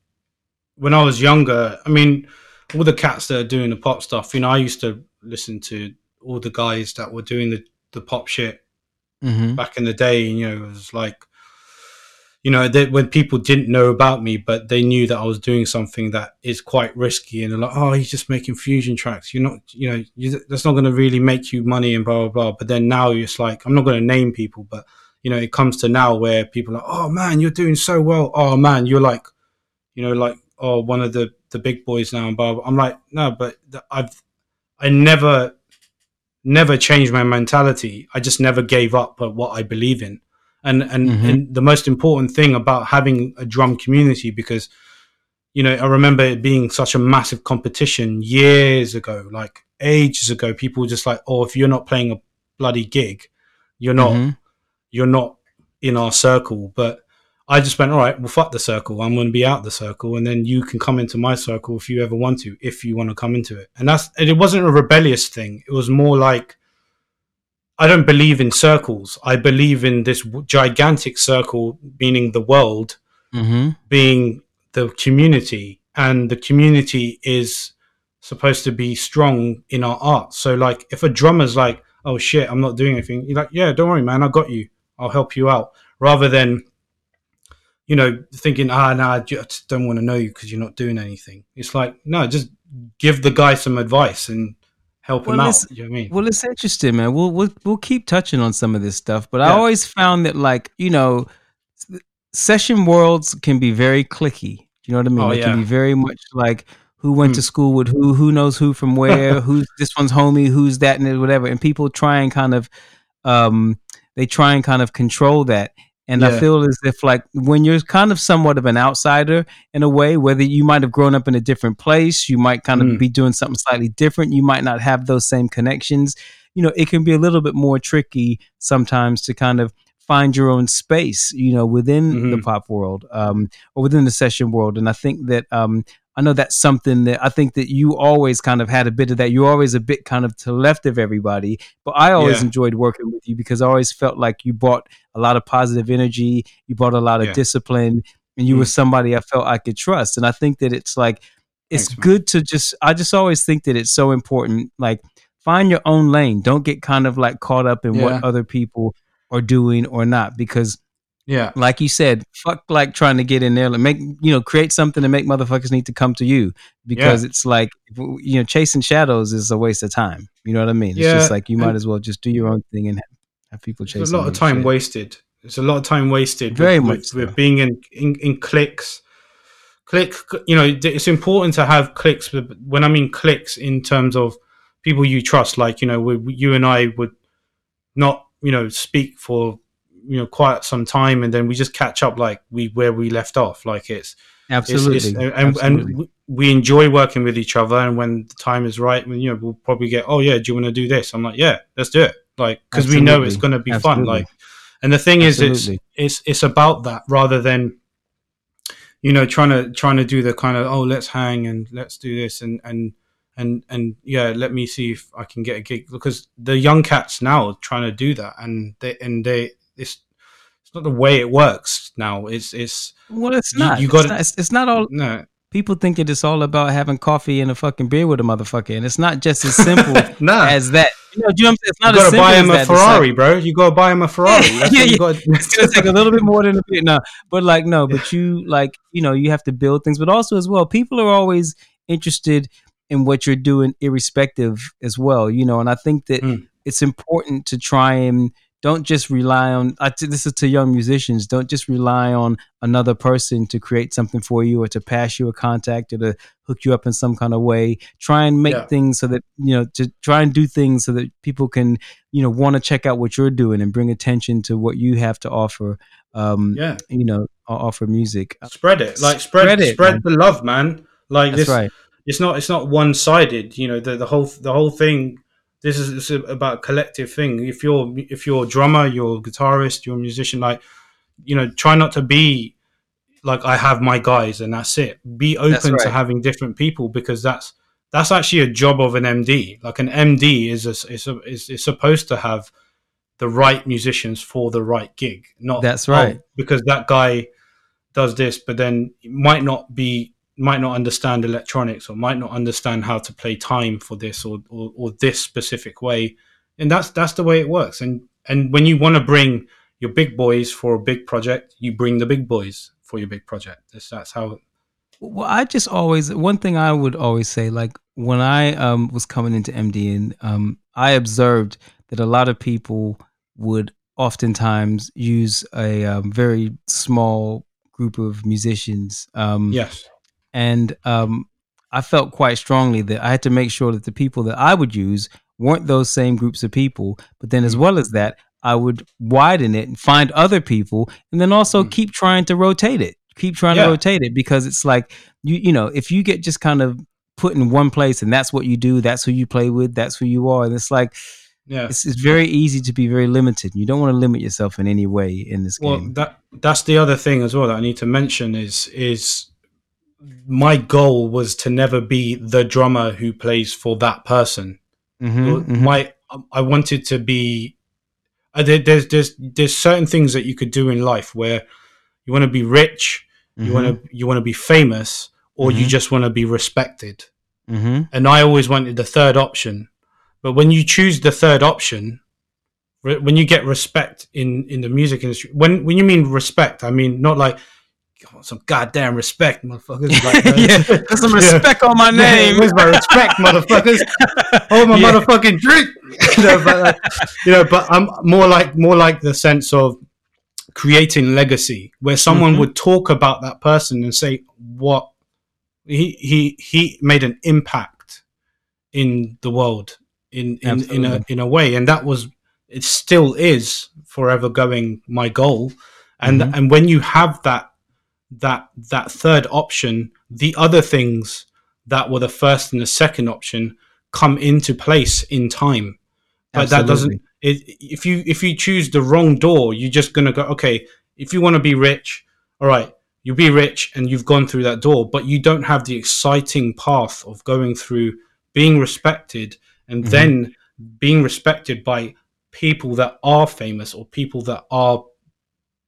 when I was younger. I mean, all the cats that are doing the pop stuff. You know, I used to listen to all the guys that were doing the the pop shit mm-hmm. back in the day. You know, it was like, you know, they, when people didn't know about me, but they knew that I was doing something that is quite risky, and they're like, "Oh, he's just making fusion tracks. You're not, you know, you, that's not going to really make you money and blah blah blah." But then now it's like, I'm not going to name people, but you know, it comes to now where people are, oh man, you're doing so well. Oh man, you're like, you know, like, oh, one of the, the big boys now. And blah, I'm like, no, but I've, I never, never changed my mentality. I just never gave up at what I believe in. And, and, mm-hmm. and the most important thing about having a drum community, because, you know, I remember it being such a massive competition years ago, like ages ago. People were just like, oh, if you're not playing a bloody gig, you're not, mm-hmm you're not in our circle. But I just went, all right, well, fuck the circle. I'm going to be out the circle, and then you can come into my circle if you ever want to, if you want to come into it. And that's and it wasn't a rebellious thing. It was more like I don't believe in circles. I believe in this gigantic circle, meaning the world, mm-hmm. being the community, and the community is supposed to be strong in our art. So, like, if a drummer's like, "Oh shit, I'm not doing anything," you're like, "Yeah, don't worry, man, I got you." I'll help you out, rather than you know thinking ah no, I just don't want to know you because you're not doing anything. It's like no, just give the guy some advice and help well, him out. You know I mean? Well, it's interesting, man. We'll we'll we'll keep touching on some of this stuff, but yeah. I always found that like you know, session worlds can be very clicky. You know what I mean? Oh, it yeah. can be very much like who went mm. to school with who, who knows who from where, who's this one's homie, who's that, and whatever. And people try and kind of um, they try and kind of control that. And yeah. I feel as if like when you're kind of somewhat of an outsider in a way, whether you might have grown up in a different place, you might kind of mm. be doing something slightly different, you might not have those same connections. You know, it can be a little bit more tricky sometimes to kind of find your own space, you know, within mm-hmm. the pop world um, or within the session world. And I think that um, I know that's something that I think that you always kind of had a bit of that. You're always a bit kind of to left of everybody, but I always Yeah. enjoyed working with you because I always felt like you brought a lot of positive energy, you brought a lot of Yeah. discipline, and you were Mm. somebody I felt I could trust. And I think that it's like it's Thanks, good to just I just always think that it's so important like find your own lane. Don't get kind of like caught up in Yeah. what other people are doing or not because Yeah. like you said, fuck like trying to get in there, like make you know, create something to make motherfuckers need to come to you because it's like you know, chasing shadows is a waste of time. You know what I mean? It's just like you might and- as well just do your own thing and have people chase. There's a lot of time wasted. There's a lot of time wasted. Very with, much with, so. with being in, in in clicks. Click, you know, it's important to have clicks. But when I mean clicks, in terms of people you trust, like you know, we, you and I would not, you know, speak for you know quite some time, and then we just catch up like we where we left off. Like it's it's- Absolutely. it's- and, Absolutely. and we- enjoy working with each other. And when the time is right, when, you know, we'll probably get, oh yeah, do you want to do this? I'm like, yeah, let's do it. Like because we know it's going to be fun. Like, and the thing is, it's it's it's about that rather than you know trying to trying to do the kind of oh let's hang and let's do this and and and and yeah let me see if I can get a gig because the young cats now are trying to do that and they and they it's it's not the way it works now it's it's well, it's you- not. you It's gotta- It's, it's not all. no People think it is all about having coffee and a fucking beer with a motherfucker, and it's not just as simple nah as that. You know, you know what I'm saying? It's not as gotta simple buy as him a. It's like- Ferrari bro you gotta buy him a Ferrari That's Yeah, what you yeah. gotta- it's gonna take a little bit more than a bit no but like no but you like you know you have to build things but also as well people are always interested in what you're doing irrespective as well you know and i think that Mm. it's important to try and don't just rely on I t- this is to young musicians don't just rely on another person to create something for you or to pass you a contact or to hook you up in some kind of way try and make Yeah. things so that you know to try and do things so that people can you know want to check out what you're doing and bring attention to what you have to offer um yeah you know offer music spread it like spread Spread spread, the love man like that's this right it's not it's not one sided. You know, the the whole the whole thing. This is it's about a collective thing. If you're if you're a drummer, you're a guitarist, you're a musician. Like, you know, try not to be like I have my guys and that's it. Be open to having different people because that's that's actually a job of an MD. Like an MD is a, is, a, is is supposed to have the right musicians for the right gig. Not That's oh, right. "Oh, because that guy does this, but then might not be might not understand electronics or might not understand how to play time for this or, or, or this specific way. And that's that's the way it works. And and when you want to bring your big boys for a big project, you bring the big boys for your big project. That's that's how Well, I just always one thing I would always say, like when I um, was coming into MDing, um, I observed that a lot of people would oftentimes use a um, very small group of musicians. Um, yes. And um, I felt quite strongly that I had to make sure that the people that I would use weren't those same groups of people. But then, as Mm. well as that, I would widen it and find other people, and then also Mm. keep trying to rotate it. Keep trying Yeah. to rotate it because it's like you, you know, if you get just kind of put in one place and that's what you do, that's who you play with, that's who you are, and it's like Yeah. it's, it's very easy to be very limited. You don't want to limit yourself in any way in this Well, game. that that's the other thing as well that I need to mention is is my goal was to never be the drummer who plays for that person. Mhm, Well, mhm. my I wanted to be. Uh, there, there's there's there's certain things that you could do in life where you want to be rich, you Mhm, want to you want to be famous, or you Mhm. just want to be respected. mhm. And I always wanted the third option. But when you choose the third option, re- when you get respect in in the music industry, when when you mean respect, I mean not like "Come on, some goddamn respect, motherfuckers. Like, yeah, put some Yeah. respect on my Yeah, name. where's my respect, motherfuckers? Hold my Yeah. motherfucking drink. you know, but you know, but I'm more like more like the sense of creating legacy, where someone Mhm. would talk about that person and say what he he he made an impact in the world in in, in a in a way, and that was it still is forever going my goal, and Mhm. and when you have that that that third option, the other things that were the first and the second option come into place in time. But that doesn't. It, if you if you choose the wrong door, you're just gonna go. Okay, if you want to be rich, all right, you'll be rich and you've gone through that door, but you don't have the exciting path of going through being respected and mm-hmm. then being respected by people that are famous or people that are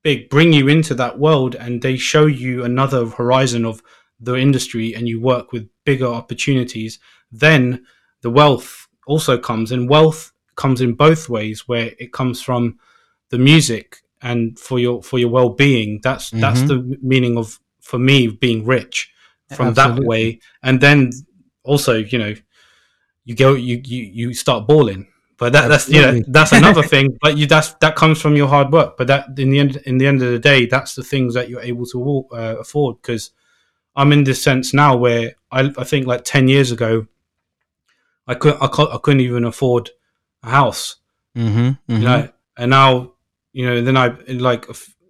big bring you into that world and they show you another horizon of the industry and you work with bigger opportunities then the wealth also comes and wealth comes in both ways where it comes from the music and for your for your well-being that's mm-hmm. that's the meaning of for me being rich from Absolutely. that way and then also you know you go you you, you start balling but that, that's you know that's another thing but you that's that comes from your hard work but that in the end in the end of the day that's the things that you're able to uh, afford because i'm in this sense now where I, I think like 10 years ago i couldn't I, I couldn't even afford a house mm-hmm, mm-hmm. you know and now you know then i like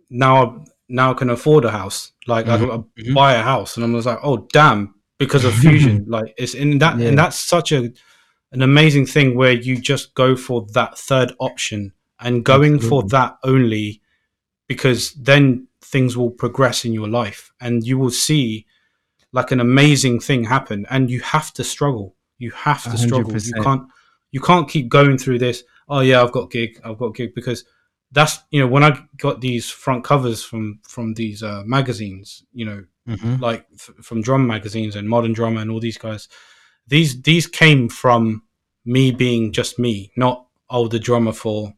now now I can afford a house like mm-hmm. I, I mm-hmm. buy a house and i was like oh damn because of fusion like it's in that yeah. and that's such a an amazing thing where you just go for that third option and going Absolutely. for that only because then things will progress in your life and you will see like an amazing thing happen and you have to struggle you have to 100%. struggle you can't you can't keep going through this oh yeah i've got gig i've got gig because that's you know when i got these front covers from from these uh, magazines you know mm-hmm. like f- from drum magazines and modern drummer and all these guys these these came from me being just me, not oh the drummer for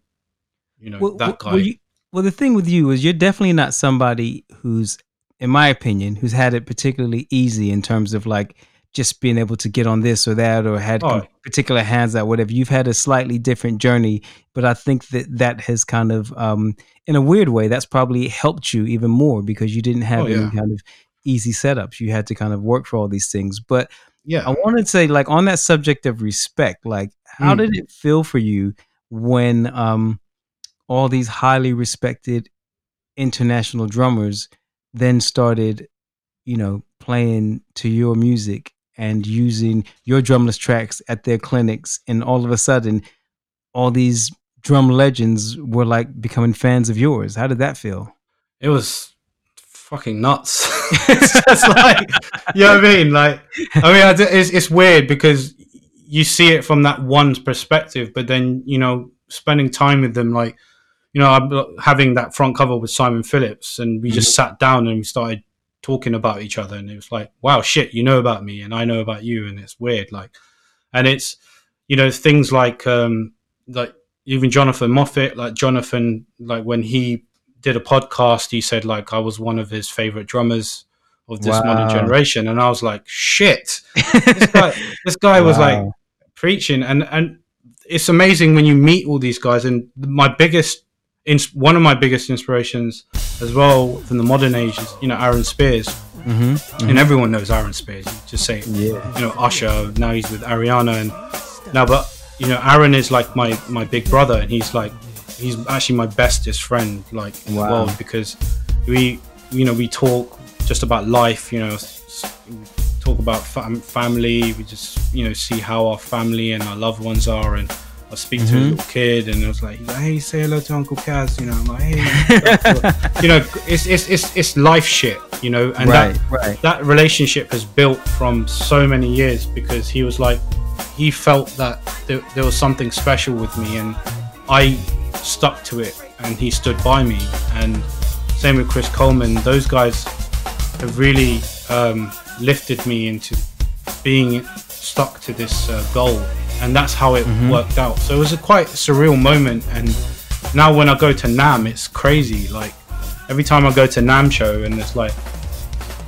you know well, that guy. Well, you, well, the thing with you is you're definitely not somebody who's, in my opinion, who's had it particularly easy in terms of like just being able to get on this or that or had oh. particular hands out whatever you've had a slightly different journey but i think that that has kind of um, in a weird way that's probably helped you even more because you didn't have oh, yeah. any kind of easy setups you had to kind of work for all these things but yeah. I wanted to say, like, on that subject of respect, like, how mm. did it feel for you when um, all these highly respected international drummers then started, you know, playing to your music and using your drumless tracks at their clinics, and all of a sudden, all these drum legends were like becoming fans of yours. How did that feel? It was fucking nuts. it's just like, you know what I mean? Like, I mean, it's, it's weird because you see it from that one's perspective, but then, you know, spending time with them, like, you know, I'm having that front cover with Simon Phillips, and we just mm-hmm. sat down and we started talking about each other, and it was like, wow, shit, you know about me, and I know about you, and it's weird, like, and it's, you know, things like, um, like even Jonathan Moffett, like Jonathan, like when he did a podcast. He said like I was one of his favorite drummers of this wow. modern generation, and I was like, shit, this guy, this guy wow. was like preaching, and and it's amazing when you meet all these guys. And my biggest, ins- one of my biggest inspirations as well from the modern age is you know Aaron Spears. Mm-hmm, mm-hmm. And everyone knows Aaron Spears. You just say, yeah. you know, Usher. Now he's with Ariana, and now, but you know, Aaron is like my my big brother, and he's like he's actually my bestest friend like in wow. the world because we you know we talk just about life you know talk about fam- family we just you know see how our family and our loved ones are and I speak mm-hmm. to a little kid and I was like, like, hey, say hello to Uncle Kaz, you know. I'm like, hey, you know, it's, it's it's it's life shit, you know, and right, that right. that relationship has built from so many years because he was like, he felt that there, there was something special with me, and I stuck to it and he stood by me. And same with Chris Coleman. Those guys have really um, lifted me into being stuck to this uh, goal. And that's how it mm-hmm. worked out. So it was a quite surreal moment. And now when I go to NAMM, it's crazy. Like every time I go to NAMM show and there's like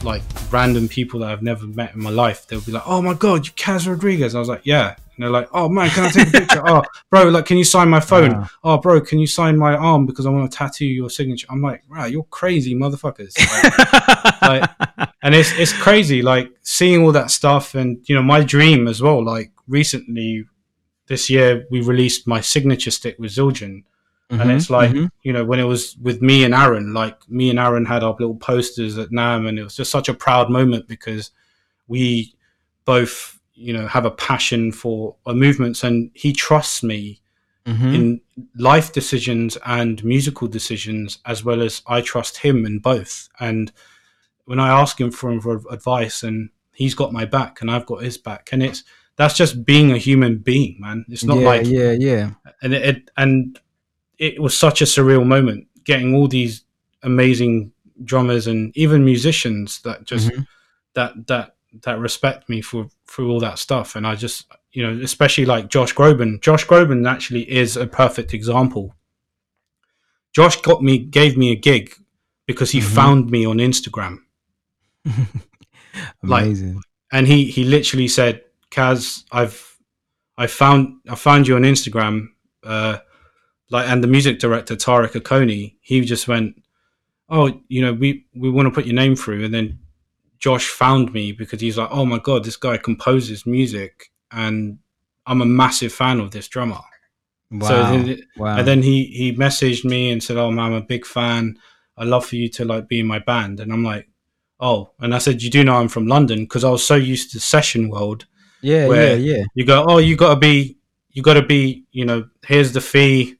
like random people that I've never met in my life, they'll be like, "Oh my god, you Kaz Rodriguez." I was like, "Yeah," and they're like, "Oh man, can I take a picture?" oh, bro, like, can you sign my phone? Yeah. Oh, bro, can you sign my arm because I want to tattoo your signature? I'm like, "Wow, you're crazy, motherfuckers!" Like, like, and it's it's crazy, like seeing all that stuff, and you know, my dream as well. Like recently, this year, we released my signature stick with Zildjian. Mm-hmm, and it's like mm-hmm. you know when it was with me and Aaron, like me and Aaron had our little posters at NAMM, and it was just such a proud moment because we both you know have a passion for movements and he trusts me mm-hmm. in life decisions and musical decisions as well as i trust him in both and when I ask him for, for advice, and he's got my back, and I've got his back, and it's that's just being a human being, man. It's not yeah, like yeah, yeah. and it, it and it was such a surreal moment getting all these amazing drummers and even musicians that just Mhm. that that that respect me for for all that stuff. And i just you know especially like josh groban. Josh groban actually is a perfect example. Josh got me gave me a gig because he Mhm. found me on instagram. Like- Amazing. and he he literally said kaz i've i found i found you on instagram. Uh like and the music director Tariq Akoni he just went oh you know we we want to put your name through. And then josh found me because he's like oh my god this guy composes music and i'm a massive fan of this drummer wow. so then, wow. and then he he messaged me and said oh man i'm a big fan i'd love for you to like be in my band and i'm like oh and i said you do know i'm from london because i was so used to the session world yeah, yeah, yeah. you go, oh, you got to be, you got to be, you know, here's the fee,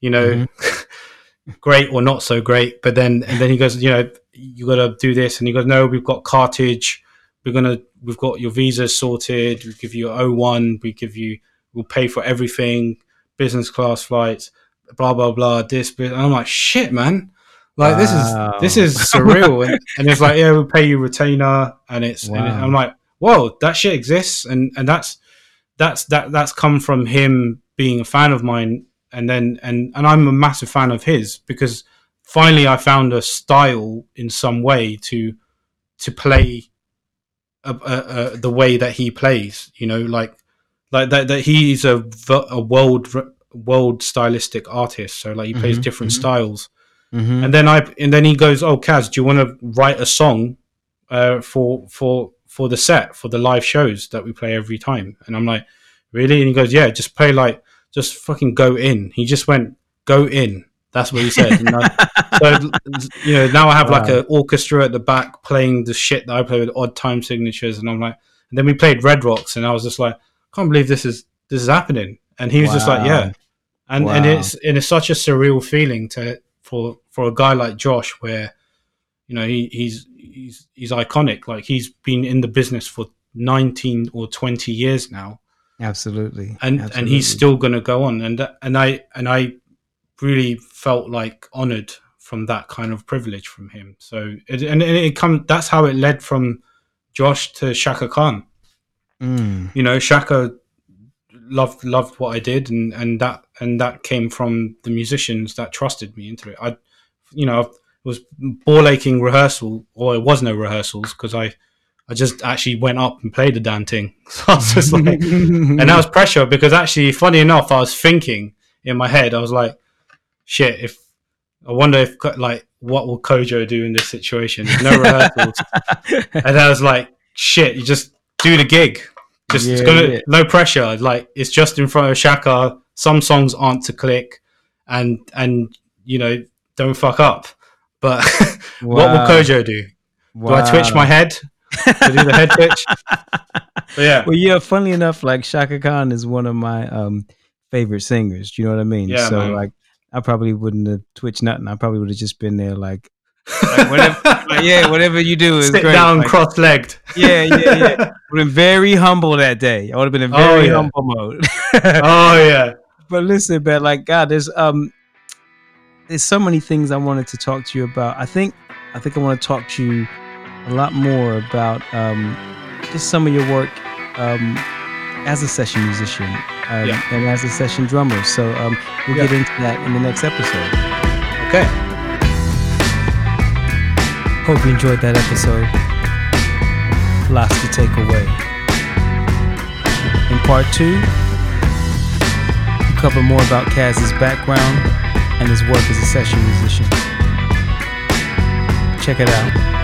you know, mm-hmm. great or not so great. But then, and then he goes, you know, you got to do this, and he goes, no, we've got cartage, we're gonna, we've got your visa sorted, we give you O1, we give you, we'll pay for everything, business class flights, blah blah blah. This, bit. and I'm like, shit, man. Like this is this is surreal, and, and it's like yeah, we'll pay you retainer, and it's and Wow. I'm like, whoa, that shit exists, and and that's that's that that's come from him being a fan of mine and then and and I'm a massive fan of his because finally I found a style in some way to to play uh uh uh the way that he plays you know like like that that he's a world world stylistic artist so like he plays Mhm, different mhm. styles Mhm. and then I and then he goes, "Oh, Kaz, do you want to write a song uh, for for for the set for the live shows that we play every time?" And I'm like, "Really?" And he goes, "Yeah, just play like just fucking go in." He just went, "Go in." That's what he said. I, so you know, now I have like Wow. an orchestra at the back playing the shit that I play with odd time signatures, and I'm like, and then we played Red Rocks, and I was just like, I can't believe this is this is happening. And he was just like, yeah, and and it's and it's such a surreal feeling to for for a guy like Josh, where you know he, he's he's he's iconic. Like he's been in the business for nineteen or twenty years now, Absolutely. and and he's still going to go on. And and I and I really felt like honored from that kind of privilege from him. So it, and, and it come that's how it led from Josh to Chaka Khan Mm. you know chaka loved loved what i did and and that and that came from the musicians that trusted me into it i you know it was ball aching rehearsal or it was no rehearsals because i i just actually went up and played the damn thing so i was just like and that was pressure because actually funny enough i was thinking in my head i was like shit if i wonder if like what will kojo do in this situation There's no rehearsals and I was like, shit, you just do the gig. Just Yeah, gonna yeah. no pressure. Like it's just in front of Chaka. Some songs aren't to click, and and you know don't fuck up. But what will Kojo do? Do I twitch my head? Do do the head twitch? Yeah, Well, yeah. Funnily enough, like Chaka Khan is one of my um favorite singers. Do you know what I mean? Yeah, so man. like, I probably wouldn't have twitched nothing. I probably would have just been there, like, like, whatever. like, yeah, whatever you do is sit great. down, Like, cross-legged. yeah, yeah, yeah. Would have been very humble that day. I would have been in Oh, very yeah. humble mode. oh yeah, but listen, man, like God, there's um, there's so many things I wanted to talk to you about. I think, I think I want to talk to you a lot more about um, just some of your work um, as a session musician um, Yeah. and as a session drummer. So um, we'll Yeah. get into that in the next episode. okay. Hope you enjoyed that episode. Lots to take away. In part two, we cover more about Kaz's background and his work as a session musician. Check it out.